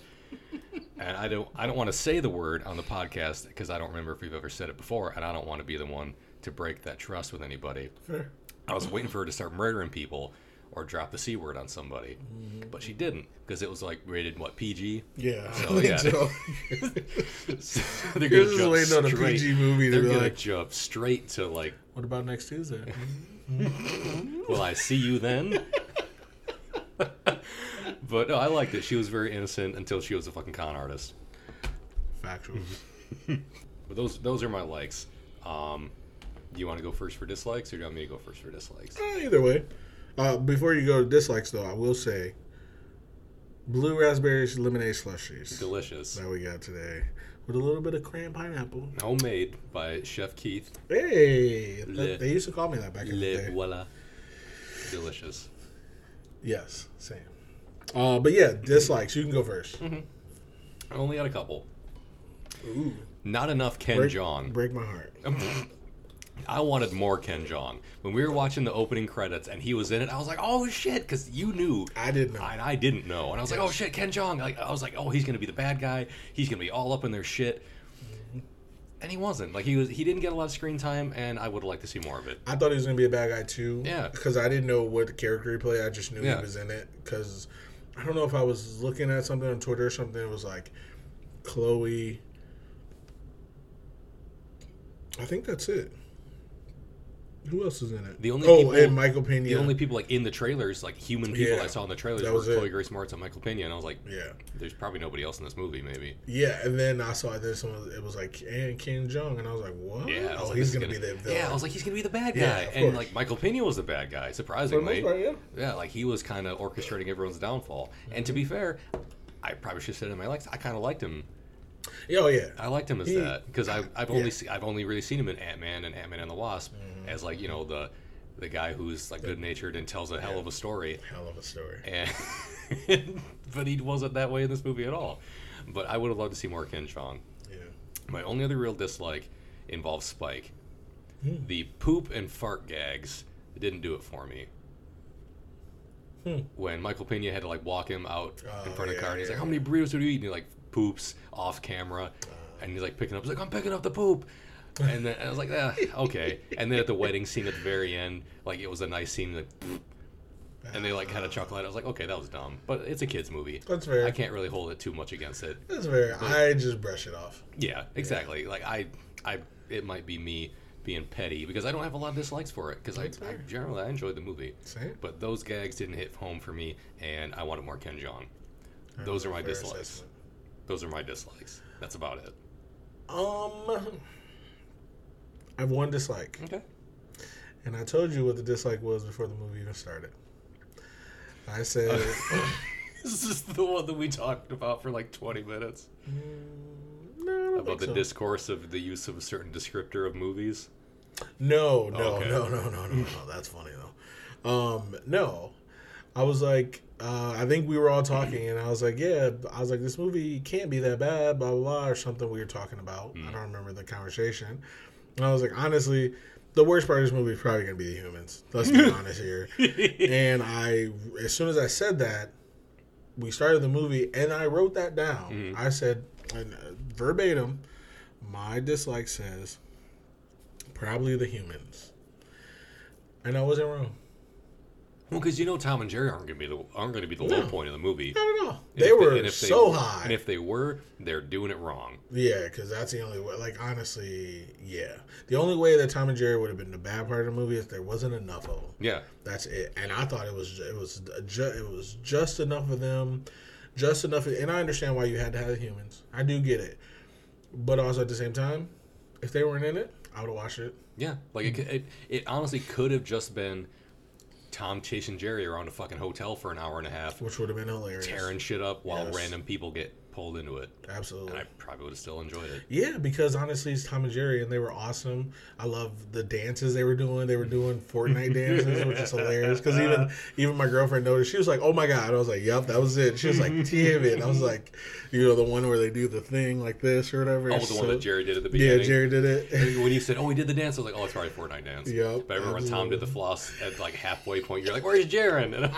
S2: And I don't, I don't want to say the word on the podcast because I don't remember if we've ever said it before, and I don't want to be the one to break that trust with anybody.
S1: Fair.
S2: I was waiting for her to start murdering people or drop the c word on somebody, mm-hmm. but she didn't because it was like rated what PG.
S1: Yeah.
S2: So, yeah.
S1: So,
S2: they're
S1: is waiting on a PG movie
S2: They're gonna
S1: like-
S2: jump straight to like,
S1: what about next Tuesday?
S2: "Will I see you then?" But no, I liked it. She was very innocent until she was a fucking con artist.
S1: Factual.
S2: But those those are my likes. Um, do you want to go first for dislikes, or do you want me to go first for dislikes?
S1: Eh, Either way. Uh, before you go to dislikes, though, I will say blue raspberries lemonade slushies
S2: Delicious,
S1: that we got today with a little bit of cran pineapple.
S2: homemade by Chef Keith.
S1: Hey,
S2: Le-
S1: they used to call me that back in the day.
S2: voila, delicious.
S1: Yes, same. Uh, but yeah, dislikes. You can go first.
S2: I only had a couple.
S1: Ooh,
S2: Not enough Ken
S1: break,
S2: Jeong.
S1: break my heart.
S2: I wanted more Ken Jeong. When we were watching the opening credits and he was in it, I was like, "Oh shit!" Because you knew,
S1: I didn't know.
S2: and I didn't know, and I was like, "Oh shit, Ken Jeong!" Like I was like, "Oh, he's gonna be the bad guy. He's gonna be all up in their shit." And he wasn't. Like he was. He didn't get a lot of screen time, and I would have liked to see more of it.
S1: I thought he was gonna be a bad guy too.
S2: Yeah.
S1: Because I didn't know what character he played. I just knew
S2: Yeah.
S1: he was in it. Because I don't know if I was looking at something on Twitter or something. It was like Chloe. I think that's it. Who else is in it?
S2: The only
S1: oh,
S2: people-
S1: and Michael Pena.
S2: The only people like in the trailers, like human people
S1: Yeah.
S2: I saw in the trailers, were
S1: it.
S2: Chloe Grace Moretz and Michael Pena, and I was like,
S1: yeah,
S2: "There's probably nobody else in this movie, maybe."
S1: yeah, and then I saw this one. It was like and Ken Jeong, and I was like, what?
S2: Yeah,
S1: oh,
S2: like,
S1: he's
S2: is
S1: gonna, be the villain.
S2: Yeah, I was like, he's gonna be the bad guy,
S1: Yeah,
S2: and
S1: course.
S2: like Michael Pena was the bad guy, surprisingly.
S1: part, yeah.
S2: Yeah, like he was kind of orchestrating everyone's downfall. And to mm-hmm. be fair, I probably should have said it in my likes. I kind of liked him.
S1: Yeah, oh yeah.
S2: I liked him as
S1: He-
S2: that because I've, I've only
S1: yeah.
S2: se- I've only really seen him in Ant Man and Ant Man and the Wasp as like you know the the guy who's like good natured and tells a hell of a story.
S1: Hell of a story.
S2: And but he wasn't that way in this movie at all. But I would have loved to see more Ken Jeong.
S1: Yeah.
S2: My only other real dislike involves Spike.
S1: Hmm.
S2: The poop and fart gags didn't do it for me.
S1: Hmm.
S2: When Michael Pena had to like walk him out in
S1: Oh,
S2: front of the
S1: yeah,
S2: car, and he's
S1: yeah,
S2: like, "How many burritos do you eat?" And like poops off camera, and he's like picking up. He's like, "I'm picking up the poop." And then I was like, ah, okay. And then at the wedding scene at the very end, like it was a nice scene, like, and they like had a chuckle at. I was like, okay, that was dumb, but it's a kids movie.
S1: That's fair.
S2: I can't really hold it too much against it.
S1: That's fair. I just brush it off.
S2: Yeah, exactly. Like I, I, it might be me being petty because I don't have a lot of dislikes for it because I, I generally I enjoyed the movie,
S1: Same.
S2: but those gags didn't hit home for me, and I wanted more Ken Jeong. Those are my dislikes.
S1: assessment.
S2: Those are my dislikes. That's about it.
S1: Um, I have one dislike,
S2: Okay.
S1: and I told you what the dislike was before the movie even started. I said,
S2: This is the one that we talked about for like 20 minutes
S1: mm, no,
S2: about the
S1: so.
S2: discourse of the use of a certain descriptor of movies.
S1: No, no,
S2: Okay.
S1: no, no, no, no, no. That's funny though. Um, no, I was like, uh, I think we were all talking, and I was like, yeah, I was like, this movie can't be that bad, blah blah, blah or something we were talking about. I don't remember the conversation. And I was like, honestly, the worst part of this movie is probably gonna be the humans. Let's be honest here. And I, as soon as I said that, we started the movie, and I wrote that down.
S2: Mhm.
S1: I said, and, uh, verbatim, my dislike says probably the humans, and I wasn't wrong.
S2: Well, because you know Tom and Jerry aren't going to be the aren't going to be the low point of the movie.
S1: I don't know. They were so high.
S2: And if they were, they're doing it wrong.
S1: Yeah, because that's the only way. Like honestly, yeah, the only way that Tom and Jerry would have been the bad part of the movie is there wasn't enough of them.
S2: Yeah.
S1: That's it. And I thought it was it was uh, ju- it was just enough of them, just enough. And I understand why you had to have the humans. I do get it, but also at the same time, if they weren't in it, I would have watched it.
S2: Yeah. Like it, it, it honestly could have just been Tom chasing Jerry around a fucking hotel for an hour and a half,
S1: which would have been hilarious.
S2: tearing shit up while
S1: Yes.
S2: random people get pulled into it.
S1: Absolutely.
S2: And I probably would have still enjoyed it.
S1: Yeah, because honestly, it's Tom and Jerry, and they were awesome. I love the dances they were doing. They were doing Fortnite dances, which is hilarious. Because even uh-huh. even my girlfriend noticed. She was like, "Oh my god!" I was like, "Yep, that was it." She was like, "Damn it!" I was like, "You know, the one where they do the thing like this or whatever."
S2: Oh, the
S1: So-
S2: one that Jerry did at the beginning. Yeah.
S1: Jerry did it.
S2: when you said, "Oh, he did the dance," I was like, "Oh, it's probably Fortnite dance."
S1: Yep,
S2: But I remember when Tom did the floss at like halfway point, you're like, "Where's Jaren?"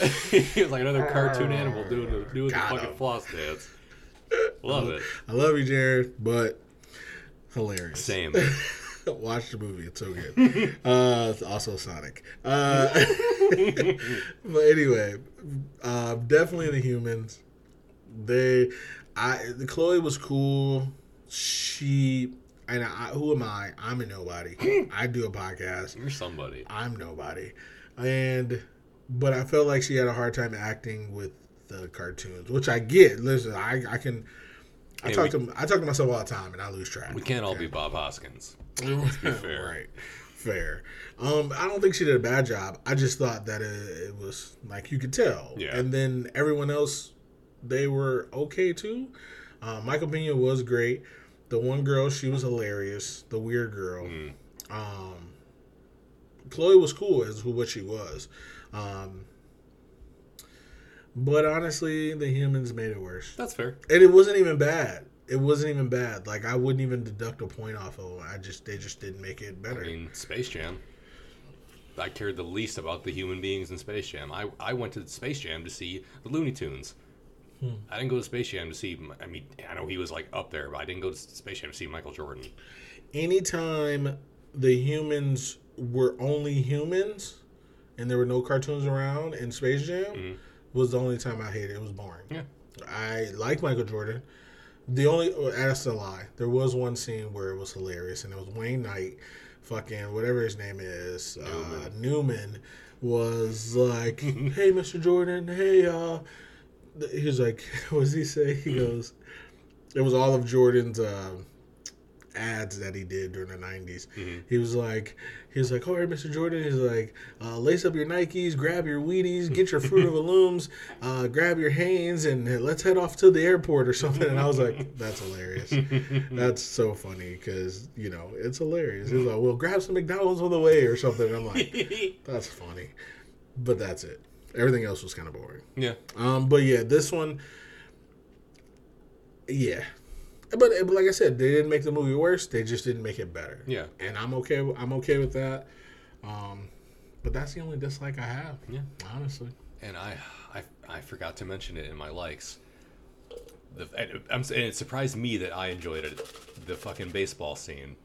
S2: He was like another cartoon animal doing the, doing the fucking
S1: him.
S2: floss dance. Love it.
S1: I love you, Jared, but hilarious.
S2: Same.
S1: Watch the movie; it's so good. uh, it's also Sonic. Uh, but anyway, uh, definitely the humans. They, I, the Chloe was cool. She and I, who am I? I'm a nobody. I do a podcast.
S2: You're somebody.
S1: I'm nobody, and but I felt like she had a hard time acting with the cartoons, which I get. Listen, I I can. I
S2: Hey,
S1: talk
S2: we-
S1: to I talk to myself all the time, and I lose track.
S2: We can't all be Bob Hoskins.
S1: Let's
S2: be fair.
S1: right? Fair. Um, I don't think she did a bad job. I just thought that it, it was like you could tell.
S2: Yeah.
S1: And then everyone else, they were okay too. Uh, Michael Pena was great. The one girl, she was hilarious. The weird girl.
S2: Mm.
S1: Um, Chloe was cool as who what she was. Um, but honestly, the humans made it worse,
S2: That's fair.
S1: and it wasn't even bad. It wasn't even bad. Like I wouldn't even deduct a point off of them. I just they just didn't make it better.
S2: I mean, Space Jam. I cared the least about the human beings in Space Jam. I, I went to Space Jam to see the Looney Tunes.
S1: Hmm.
S2: I didn't go to Space Jam to see. I mean, I know he was like up there, but I didn't go to Space Jam to see Michael Jordan.
S1: Anytime the humans were only humans and there were no cartoons around and Space Jam
S2: Mhm.
S1: was the only time I hated it. It was boring.
S2: Yeah.
S1: I like Michael Jordan. The only that's a lie. There was one scene where it was hilarious, and it was Wayne Knight, fucking whatever his name is, Newman, uh, Newman was like, "Hey, Mr. Jordan, hey." uh He was like, "What does he say?" He goes, "It was all of Jordan's." Uh, ads that he did during the 90s
S2: Mhm.
S1: he was like he was like all right mr jordan. He's like uh, lace up your nikes grab your wheaties get your fruit of the looms uh, grab your hanes and let's head off to the airport or something. And i was like that's hilarious. That's so funny because you know it's hilarious. He's like well grab some mcdonald's on the way or something. And i'm like that's funny. But that's it. Everything else was kind of boring.
S2: Yeah.
S1: um, but yeah, this one, yeah, but like I said, they didn't make the movie worse. They just didn't make it better.
S2: Yeah.
S1: and I'm okay. with- I'm okay with that. Um, but that's the only dislike I have.
S2: Yeah.
S1: honestly.
S2: And I, I, I forgot to mention it in my likes. The, and, I'm, and it surprised me that I enjoyed it. The fucking baseball scene.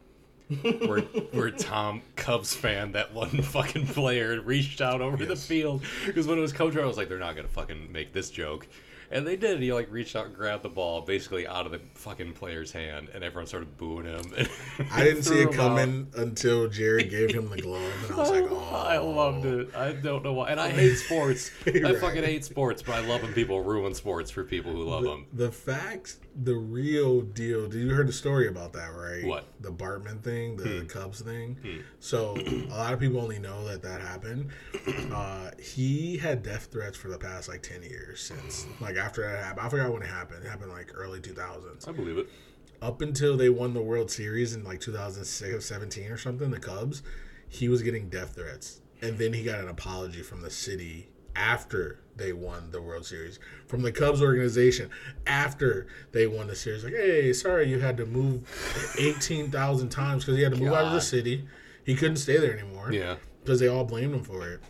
S2: where where Tom Cubs fan that one fucking player reached out over the field because when it was coach I was like they're not gonna fucking make this joke and they did he like reached out and grabbed the ball basically out of the fucking player's hand and everyone started booing him
S1: I didn't see it
S2: him out.
S1: coming until Jerry gave him the glove, and I was like, "Oh,
S2: I loved it. I don't know why. And I hate sports. I fucking hate sports, but I love when people ruin sports for people who love them.
S1: The fact, the real deal. Did you heard the story about that, right?
S2: What?
S1: The Bartman thing, the
S2: Hmm.
S1: Cubs thing. So a lot of people only know that that happened. Uh, he had death threats for the past like ten years since, like after that happened. I forgot when it happened. It happened like early two thousands.
S2: I believe it.
S1: Up until they won the World Series in like 2006 17 or something, the Cubs, he was getting death threats. And then he got an apology from the city after they won the World Series. From the Cubs organization after they won the series. Like, hey, sorry you had to move 18,000 times because he had to move out of the city. He couldn't stay there anymore
S2: Yeah.
S1: because they all blamed him for it.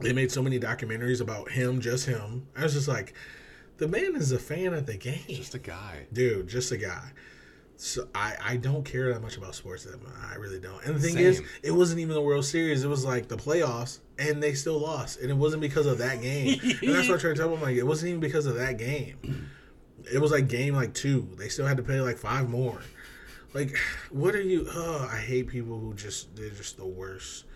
S1: They made so many documentaries about him, just him. I was just like, the man is a fan of the game
S2: Just a guy.
S1: dude, just a guy. So I, I don't care that much about sports that much. I really don't. And the thing is, it wasn't even the World Series. It was like the playoffs, and they still lost. And it wasn't because of that game. and that's what I tried to tell them. Like it wasn't even because of that game. It was like game like two. They still had to play like five more. Like, what are you? Oh, I hate people who just they're just the worst.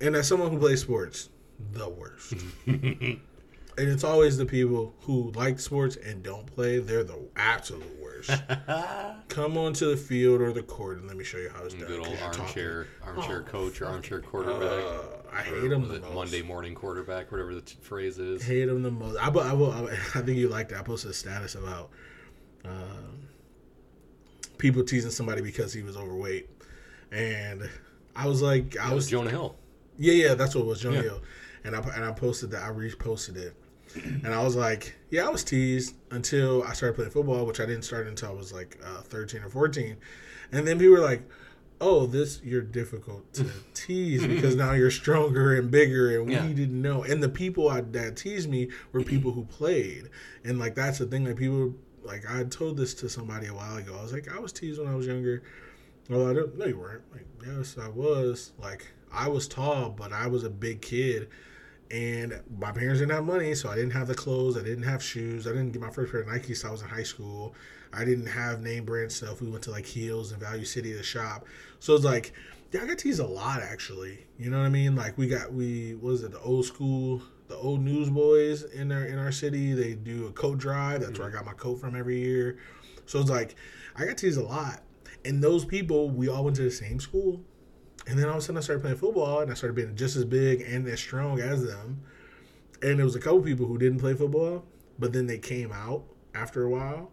S1: And as someone who plays sports, the worst. and it's always the people who like sports and don't play. They're the absolute worst. Come onto the field or the court and let me show you how it's done.
S2: Good old armchair, armchair
S1: Oh,
S2: coach or armchair quarterback.
S1: Uh, I hate them the most.
S2: Monday morning quarterback, whatever the t- phrase is.
S1: hate him the most. I, I, will, I, I think you liked it. I posted a status about um, people teasing somebody because he was overweight, and I was like, I
S2: That was
S1: was,
S2: Jonah Hill.
S1: yeah, yeah, that's what it was, Jonah
S2: Yeah.
S1: Hill, and I and I posted that, I reposted it, and I was like, yeah, I was teased until I started playing football, which I didn't start until I was like uh, thirteen or fourteen, and then people were like. Oh, this you're difficult to tease because now you're stronger and bigger, and
S2: Yeah.
S1: we didn't know. And the people I, that teased me were people who played, and like that's the thing. Like people, like I told this to somebody a while ago. I was like, I was teased when I was younger. Well, I don't. No, you weren't. Like, yes, I was. Like, I was tall, but I was a big kid, and my parents didn't have money, so I didn't have the clothes. I didn't have shoes. I didn't get my first pair of Nikes. till I was in high school. I didn't have name brand stuff. We went to like Heels and Value City to shop. So it's like, yeah, I got teased a lot actually. You know what I mean? Like we got we what was it the old school the old newsboys in our in our city. They do a coat drive. That's where I mm-hmm. got my coat from every year. So it's like I got teased a lot. And those people, we all went to the same school. And then all of a sudden I started playing football and I started being just as big and as strong as them. And there was a couple people who didn't play football, but then they came out after a while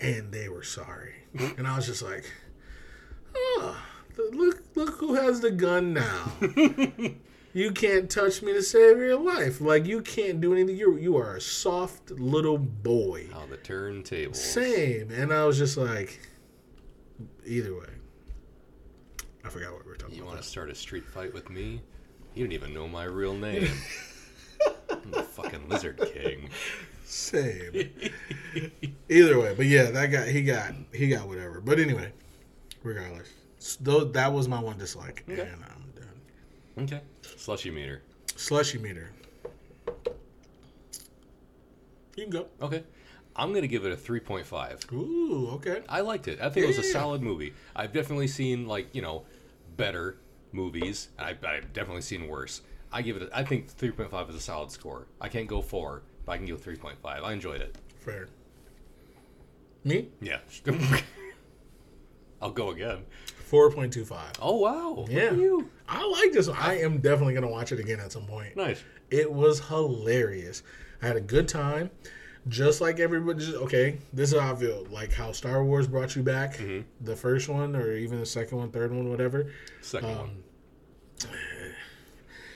S1: and they were sorry. Mm-hmm. and I was just like, oh, look, look who has the gun now. you can't touch me to save your life. Like you can't do anything. You you are a soft little boy.
S2: How the turntable.
S1: Same. And I was just like, either way. I forgot what
S2: You want to start a street fight with me? You don't even know my real name. I'm the fucking Lizard King.
S1: Same. Either way, but yeah, that guy he got he got whatever. But anyway, regardless, s- tho- that was my one dislike,
S2: Okay.
S1: and I'm done.
S2: Okay. Slushy meter.
S1: Slushy meter. You can go.
S2: Okay. I'm going to give it a 3.5.
S1: Ooh, okay.
S2: I liked it. I think it was a
S1: Yeah.
S2: solid movie. I've definitely seen, like, you know, better movies. I've, I've definitely seen worse. I give it, a, I think 3.5 is a solid score. I can't go 4, but I can go 3.5. I enjoyed it.
S1: Fair. Me?
S2: Yeah. I'll go again.
S1: Four point two five.
S2: Oh, wow.
S1: Yeah. I like this one. I am definitely gonna watch it again at some point.
S2: Nice.
S1: It was hilarious. I had a good time. Just like everybody, just, okay, this is how I feel. Like how Star Wars brought you back,
S2: Mhm.
S1: the first one, or even the second one, third one, whatever.
S2: Second one.
S1: Um,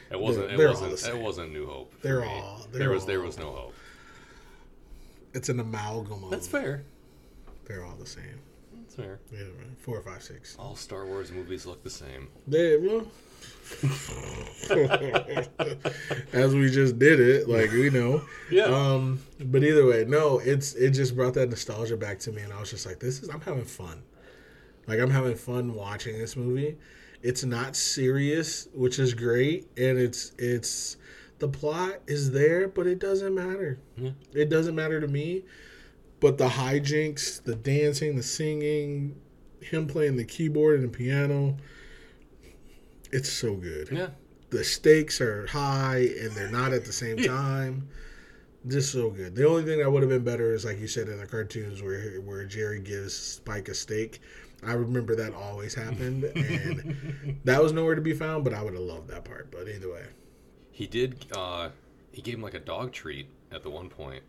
S2: It wasn't. It
S1: all
S2: wasn't. It wasn't New Hope.
S1: They're
S2: me.
S1: all- they're
S2: there was. There was no hope.
S1: it's an amalgam of.
S2: That's fair.
S1: They're all the same.
S2: That's fair.
S1: Yeah, right. four, five, six.
S2: All Star Wars movies look the same.
S1: They well, as we just did it, like we know.
S2: Yeah.
S1: Um, but either way, no, it's it just brought that nostalgia back to me, and I was just like, this is I'm having fun. Like I'm having fun watching this movie. It's not serious, which is great, and it's it's the plot is there, but it doesn't matter.
S2: Yeah.
S1: It doesn't matter to me. But the hijinks, the dancing, the singing, him playing the keyboard and the piano, it's so good
S2: yeah.
S1: the stakes are high and they're not at the same time. Just so good. The only thing that would have been better is like you said in the cartoons where where Jerry gives Spike a steak. I remember that always happened, and that was nowhere to be found. But I would have loved that part. But either way,
S2: He did. Uh, he gave him like a dog treat at the one point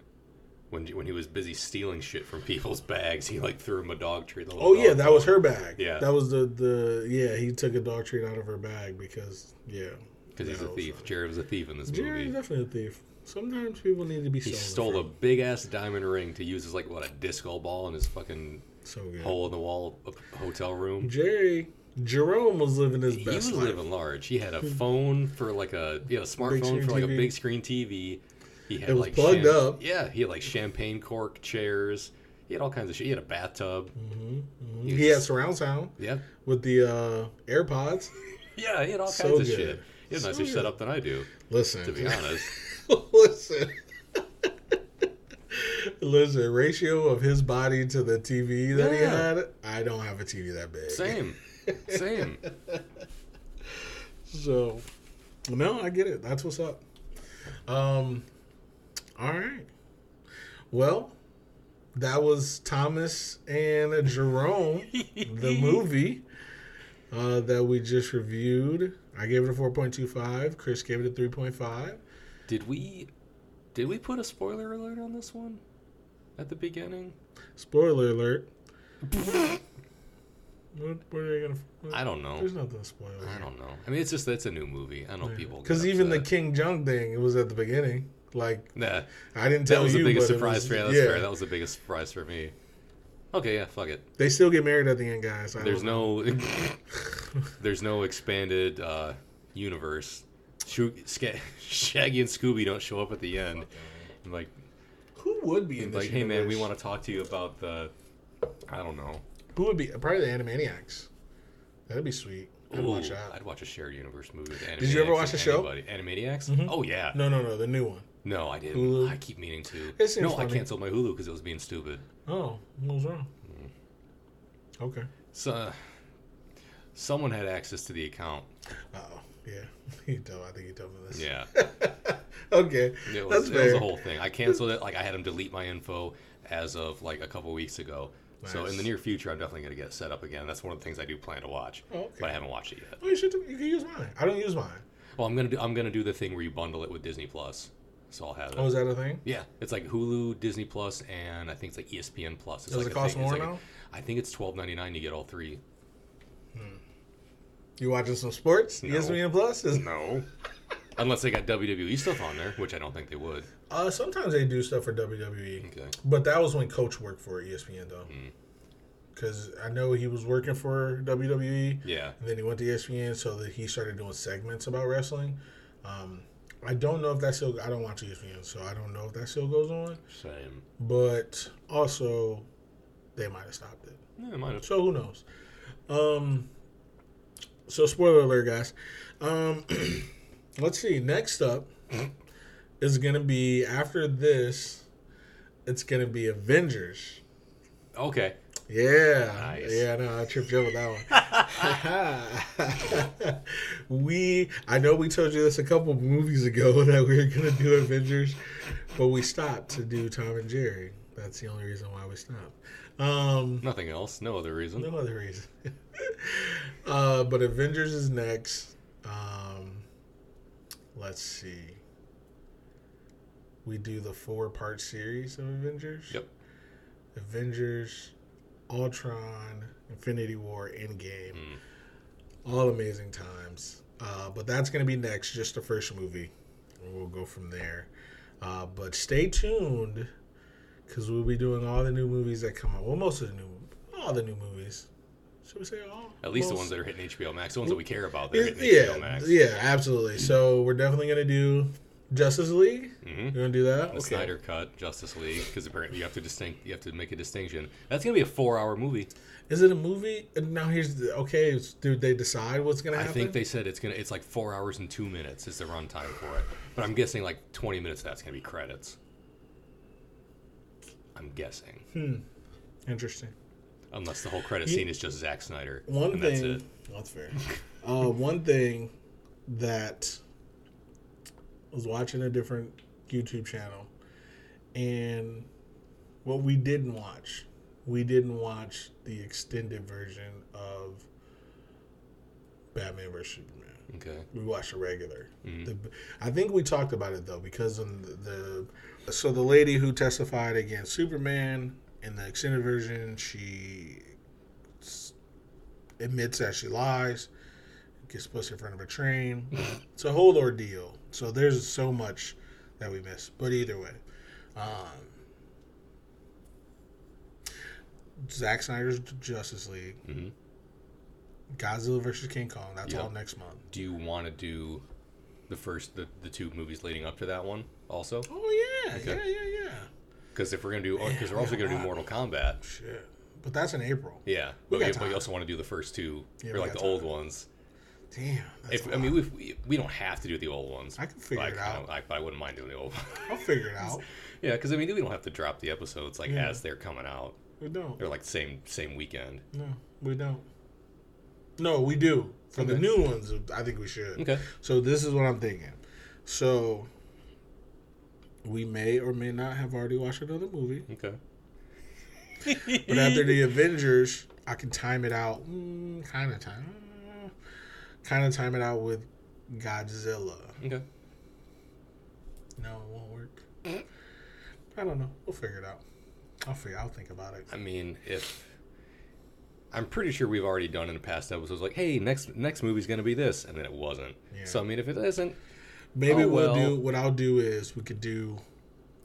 S2: when when he was busy stealing shit from people's bags. He like threw him a dog treat.
S1: oh yeah, that
S2: bowl.
S1: was her bag.
S2: Yeah.
S1: that was the the yeah. He took a dog treat out of her bag because yeah,
S2: because he's a thief. Jerry was a thief in this movie.
S1: definitely a thief. Sometimes people need to be
S2: He stole a big ass diamond ring to use as like what a disco ball in his fucking
S1: so
S2: hole in the wall hotel room.
S1: Jerry Jerome was living his best.
S2: He was
S1: life.
S2: living large. He had a phone for like a had a smartphone for like a big screen TV. He had
S1: It was
S2: like
S1: plugged up.
S2: Yeah, he had like champagne cork chairs. He had all kinds of shit. He had a bathtub.
S1: hmm
S2: He was
S1: He had surround sound
S2: Yeah.
S1: with the uh, AirPods.
S2: Yeah, he had all
S1: So
S2: kinds of shit. He had a
S1: So
S2: nicer
S1: good.
S2: setup than I do,
S1: Listen,
S2: to be honest.
S1: listen. Listen, ratio of his body to the TV that he had, I don't have a TV that big.
S2: Same. Same.
S1: So, no, I get it. That's what's up. Um, all right. Well, that was Thomas and Jerome, the movie uh, that we just reviewed. I gave it a four point two five. Chris gave it a three point five.
S2: Did we did we put a spoiler alert on this one at the beginning?
S1: Spoiler alert. what, what are they gonna? What,
S2: I don't know.
S1: There's nothing to spoil.
S2: I don't know. I mean, it's just it's a new movie. I know people
S1: Because even the. Ken Jeong thing, it was at the beginning. Like
S2: Nah,
S1: I didn't tell you.
S2: that was
S1: you,
S2: the biggest surprise
S1: was-
S2: for yeah, that's
S1: yeah.
S2: fair. That was the biggest surprise for me. Okay, yeah, fuck it.
S1: They still get married at the end, guys. I
S2: There's no there's no expanded uh, universe. Shoo- Ska- Shaggy and Scooby don't show up at the end. I'm like,
S1: Who would be in this
S2: like, hey man, we want to talk to you about the, I don't know.
S1: Who would be? Probably the Animaniacs. That'd be sweet. I'd
S2: Ooh,
S1: watch that.
S2: I'd watch a shared universe movie with
S1: Did you ever watch
S2: and
S1: the show?
S2: anybody. Animaniacs?
S1: Mhm.
S2: Oh yeah.
S1: No, no, no, the new one.
S2: No, I didn't.
S1: Hulu?
S2: I keep meaning to.
S1: It seems
S2: No, I canceled my Hulu because it was being stupid.
S1: Oh, what was wrong? Okay.
S2: So, someone had access to the account.
S1: Oh, yeah. You told. I think you told me this.
S2: Yeah,
S1: okay.
S2: it was,
S1: That's
S2: it
S1: fair.
S2: was a whole thing. I canceled it. Like I had him delete my info as of like a couple weeks ago. So in the near future, I'm definitely gonna get it set up again. That's one of the things I do plan to watch,
S1: Oh, okay.
S2: but I haven't watched it yet.
S1: Oh, you should. You can use mine. I don't use mine.
S2: Well, I'm gonna do. I'm gonna do the thing where you bundle it with Disney Plus. So I'll have it.
S1: Oh, is that a thing?
S2: Yeah, it's like Hulu, Disney Plus, and I think it's like ESPN Plus. It's
S1: Does
S2: like
S1: it
S2: a
S1: cost more
S2: like-
S1: now?
S2: I think it's twelve ninety nine. You get all three.
S1: You watching some sports?
S2: No.
S1: ESPN Plus is.
S2: No, unless they got WWE stuff on there, which I don't think they would.
S1: Uh, sometimes they do stuff for WWE,
S2: Okay.
S1: but that was when Coach worked for ESPN though.
S2: Mm.
S1: Because I know he was working for WWE,
S2: Yeah.
S1: and then he went to ESPN, so that he started doing segments about wrestling. Um, I don't know if that still. I don't watch ESPN, so I don't know if that still goes on.
S2: Same.
S1: But also, they might have stopped it.
S2: Yeah, it might have.
S1: So who knows? Um, so spoiler alert, guys. Um, let's see. Next up is gonna be after this. It's gonna be Avengers.
S2: Okay.
S1: Yeah,
S2: Nice.
S1: yeah. No, I tripped you up with that one. we, I know we told you this a couple movies ago that we were gonna do Avengers, but we stopped to do Tom and Jerry. That's the only reason why we stopped. Um,
S2: Nothing else. No other reason.
S1: no other reason. uh, but Avengers is next. Um, let's see. We do the four part series of Avengers.
S2: Yep.
S1: Avengers, Ultron, Infinity War, Endgame.
S2: Mm.
S1: All amazing times. Uh, but that's going to be next, just the first movie. We'll go from there. Uh, but stay tuned because we'll be doing all the new movies that come out. Well, most of the new, all the new movies. Should we say all?
S2: At least the ones that are hitting HBO Max, the ones that we care about. That
S1: yeah, yeah, absolutely. So we're definitely gonna do Justice League.
S2: hmm
S1: You gonna do that?
S2: The Snyder Cut, Justice League, because apparently you have to distinct, you have to make a distinction. That's gonna be a four-hour movie.
S1: Is it a movie? Now here's the okay. Did they decide what's gonna happen?
S2: I think they said it's gonna, it's like four hours and two minutes is the runtime for it. But I'm guessing like 20 minutes that's gonna be credits. I'm guessing,
S1: Hmm. Interesting.
S2: unless the whole credit
S1: You-
S2: scene is just Zack Snyder.
S1: One
S2: and
S1: thing.
S2: That's it.
S1: That's fair. uh, one thing that was watching a different YouTube channel, and what we didn't watch, we didn't watch the extended version of Batman vs Superman.
S2: Okay.
S1: We watched the regular.
S2: Mhm.
S1: The, I think we talked about it though because the, the so the lady who testified against Superman in the extended version, she admits that she lies, gets pushed in front of a train. it's a whole ordeal. So there's so much that we miss. But either way, um, Zack Snyder's Justice League,
S2: hmm
S1: Godzilla versus King Kong. That's
S2: Yep.
S1: all next month.
S2: Do you want to do the first, the, the two movies leading up to that one also?
S1: Oh yeah,
S2: Okay.
S1: yeah, yeah, yeah.
S2: Because if we're gonna do, because we're
S1: we
S2: also gonna do. Mortal Kombat.
S1: Shit. But that's in April.
S2: Yeah,
S1: We
S2: but, you, but you also want to do the first two,
S1: Yeah,
S2: or like the old ones.
S1: Damn.
S2: If I mean, we, we don't have to do the old ones.
S1: I can figure
S2: but
S1: it out.
S2: I, but I wouldn't mind doing the old. ones.
S1: I'll figure it out.
S2: yeah, because I mean, we don't have to drop the episodes like
S1: Yeah.
S2: as they're coming out.
S1: We don't.
S2: They're like same same weekend.
S1: No, we don't. No, we do. For the new ones, I think we should.
S2: Okay.
S1: So this is what I'm thinking. So we may or may not have already watched another movie,
S2: Okay.
S1: but after the Avengers, I can time it out. Mm, kind of time. Kind of time it out with Godzilla.
S2: Okay.
S1: No, it won't work. I don't know. We'll figure it out. I'll figure. I'll think about it.
S2: I mean, if I'm pretty sure we've already done in the past episodes, like, hey, next next movie's gonna be this, and then it wasn't.
S1: Yeah.
S2: So I mean, if it isn't,
S1: Maybe
S2: Oh,
S1: we'll
S2: well.
S1: do what I'll do is we could do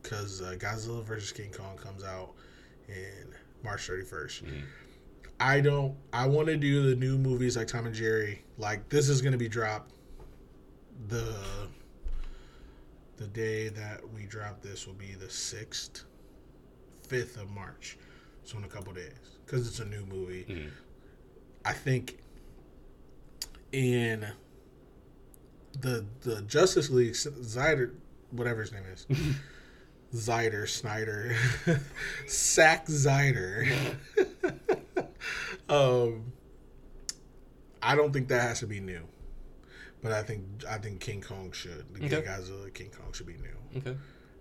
S1: because uh, Godzilla versus King Kong comes out in March 31st.
S2: Mhm.
S1: I don't. I want to do the new movies like Tom and Jerry. Like this is going to be dropped the the day that we drop this will be the sixth, fifth of March. So in a couple days because it's a new movie.
S2: mhm.
S1: I think in the the Justice League, Zyder, whatever his name is, Zyder, Snyder, Zack Zyder. um, I don't think that has to be new, but I think I think King Kong should. The
S2: Okay.
S1: Godzilla King Kong should be new,
S2: okay,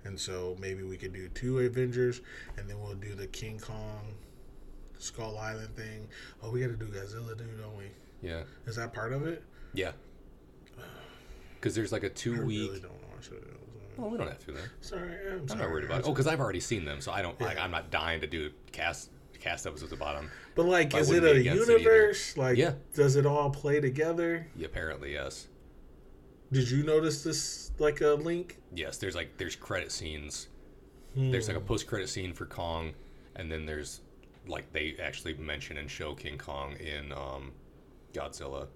S1: and so maybe we could do two Avengers, and then we'll do the King Kong. Skull Island thing. Oh, we got to do Godzilla, dude, don't we?
S2: yeah,
S1: Is that part of it?
S2: yeah. Because there's like a two week.
S1: really don't watch it.
S2: Well, we don't have to then.
S1: Sorry, I'm,
S2: I'm
S1: sorry.
S2: not worried about it. Oh, because I've already seen them, so I don't like.
S1: Yeah.
S2: I'm not dying to do cast cast episodes the bottom.
S1: But like,
S2: I
S1: is it a
S2: against it
S1: universe? Like,
S2: Yeah.
S1: does it all play together?
S2: Yeah, apparently, yes,
S1: Did you notice this like a link?
S2: yes. There's like there's credit scenes.
S1: Hmm.
S2: There's like a post credit scene for Kong, and then there's like they actually mention and show King Kong in um, Godzilla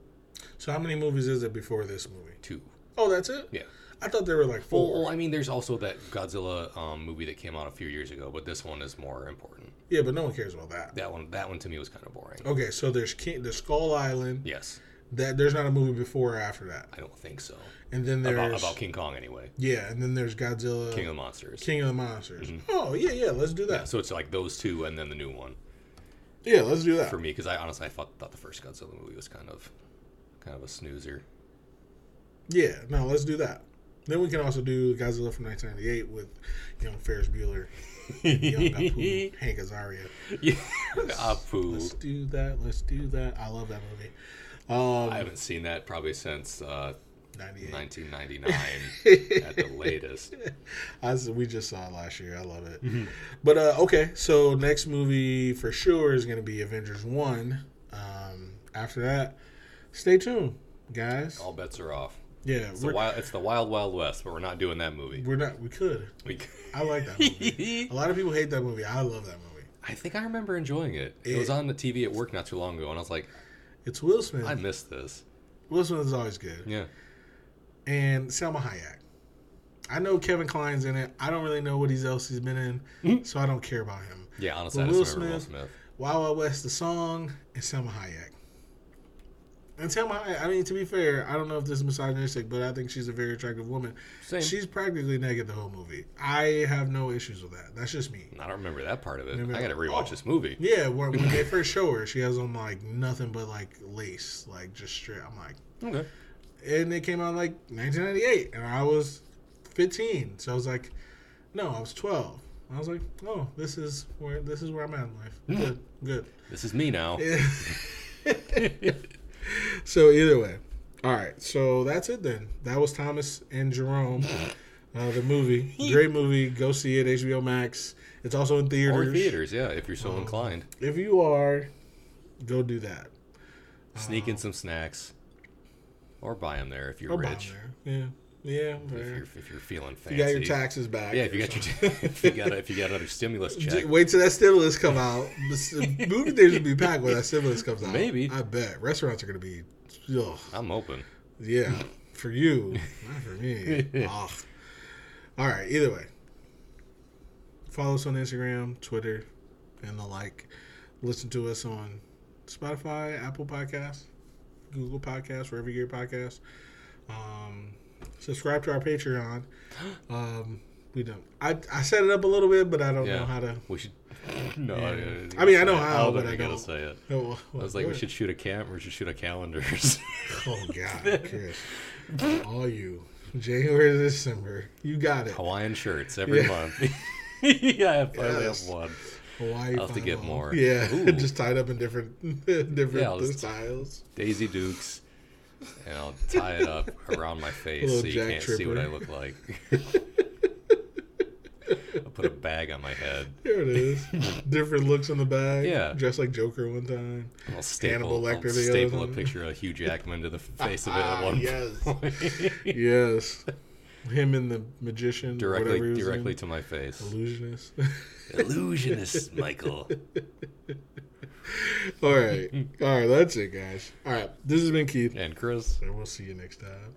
S1: So how many movies is it before this movie?
S2: two.
S1: Oh, that's it.
S2: Yeah.
S1: I thought there were like four.
S2: well, I mean, there's also that Godzilla um, movie that came out a few years ago, but this one is more important.
S1: yeah, but no one cares about that.
S2: That one, that one to me was kind of boring.
S1: Okay, so there's King, the Skull Island.
S2: Yes,
S1: That there's not a movie before or after that.
S2: I don't think so.
S1: And then there's
S2: About, about King Kong, anyway.
S1: yeah, and then there's Godzilla,
S2: King of the Monsters.
S1: King of the Monsters.
S2: Mhm.
S1: Oh yeah, yeah. Let's do
S2: Yeah,
S1: that.
S2: so it's like those two, and then the new one
S1: Yeah, let's do that.
S2: for me because I honestly I thought thought the first Godzilla movie was kind of kind of a snoozer.
S1: Yeah, no, let's do that. Then we can also do Godzilla from 1998 with young Ferris Bueller, young Apu, Hank Azaria.
S2: yeah,
S1: Let's
S2: Apu.
S1: do that. Let's do that. I love that movie. Um,
S2: I haven't seen that probably since uh, 1999 at the latest.
S1: We just saw it last year. I love it.
S2: Mm-hmm.
S1: But uh, okay, so next movie for sure is going to be Avengers One. Um, after that, stay tuned, guys.
S2: All bets are off.
S1: Yeah,
S2: It's the wild. It's the Wild Wild West, but we're not doing that movie.
S1: we're not. We could.
S2: We,
S1: I like that movie. a lot of people hate that movie. I love that movie.
S2: I think I remember enjoying it. It
S1: It-
S2: was on the TV at work not too long ago, and I was like,
S1: It's Will Smith.
S2: I missed this.
S1: Will Smith is always good.
S2: Yeah.
S1: and Salma Hayek. I know Kevin Kline's in it. I don't really know what he's else he's been in, mm-hmm. so I don't care about him.
S2: Yeah, honestly,
S1: Will
S2: just Will
S1: Smith-
S2: Smith.
S1: Wild Wild West, the song, and Salma Hayek. And Salma Hayek, I mean, to be fair, I don't know if this is misogynistic, but I think she's a very attractive woman.
S2: Same.
S1: She's practically naked the whole movie. I have no issues with that. That's just me.
S2: I don't remember that part of it.
S1: Maybe
S2: I got to
S1: I-
S2: rewatch
S1: oh.
S2: this movie.
S1: Yeah, when, when they first show her, she has on like nothing but like lace, like just straight. I'm like,
S2: Okay.
S1: and it came out like 1998, and I was 15. So I was like, no, I was 12. I was like, oh, this is where this is where I'm at in life. Mm. Good, good.
S2: This is me now.
S1: so either way, all right. So that's it then. That was Thomas and Jerome, uh, the movie. Great movie. Go see it. HBO Max. It's also in theaters.
S2: Or theaters, yeah, if you're so
S1: Um,
S2: inclined.
S1: If you are, go do that.
S2: Sneak in some snacks. Or buy them there if you're
S1: Or buy 'em
S2: rich.
S1: there. Yeah, yeah.
S2: If you're, if you're feeling fancy, You
S1: got your taxes back.
S2: Yeah, if you got your if you got if you got another stimulus check.
S1: Wait till that stimulus come out. Movie theaters will be packed when that stimulus comes out.
S2: Maybe.
S1: I bet restaurants are gonna be. Ugh.
S2: I'm open.
S1: Yeah, for you, not for me. All right. Either way, follow us on Instagram, Twitter, and the like. Listen to us on Spotify, Apple Podcasts, Google Podcasts, wherever you get your podcasts. Um, subscribe to our Patreon. Um, we don't. I I set it up a little bit, but I don't
S2: Yeah.
S1: know how to.
S2: We should. No,
S1: Yeah.
S2: I, didn't
S1: I mean, I know
S2: it.
S1: how,
S2: don't
S1: but I
S2: gotta
S1: don't.
S2: say it.
S1: Oh,
S2: I was like, we should shoot a cam. We should shoot a calendars.
S1: Oh God, Chris. all you. January to December. You got it.
S2: Hawaiian shirts every
S1: Yeah.
S2: month. yeah, I finally
S1: Yes.
S2: have one.
S1: Hawaii.
S2: I'll have to get
S1: Final.
S2: more.
S1: Yeah,
S2: Ooh.
S1: just tied up in different different
S2: Yeah,
S1: styles.
S2: Daisy Dukes, and I'll tie it up around my face so you
S1: Jack
S2: can't see what I look like. I'll put a bag on my head.
S1: There it is. different looks on the bag.
S2: Yeah.
S1: dressed like Joker one time.
S2: I'll staple,
S1: Hannibal
S2: I'll
S1: the
S2: staple a
S1: other one.
S2: picture of Hugh Jackman to the face of it at one
S1: yes.
S2: point.
S1: Yes, him and the magician. or whatever he
S2: directly directly
S1: in.
S2: to my face.
S1: illusionist.
S2: Illusionist, Michael.
S1: All right, all right. That's it, guys. All right, this has been Keith,
S2: And Chris.
S1: and we'll see you next time.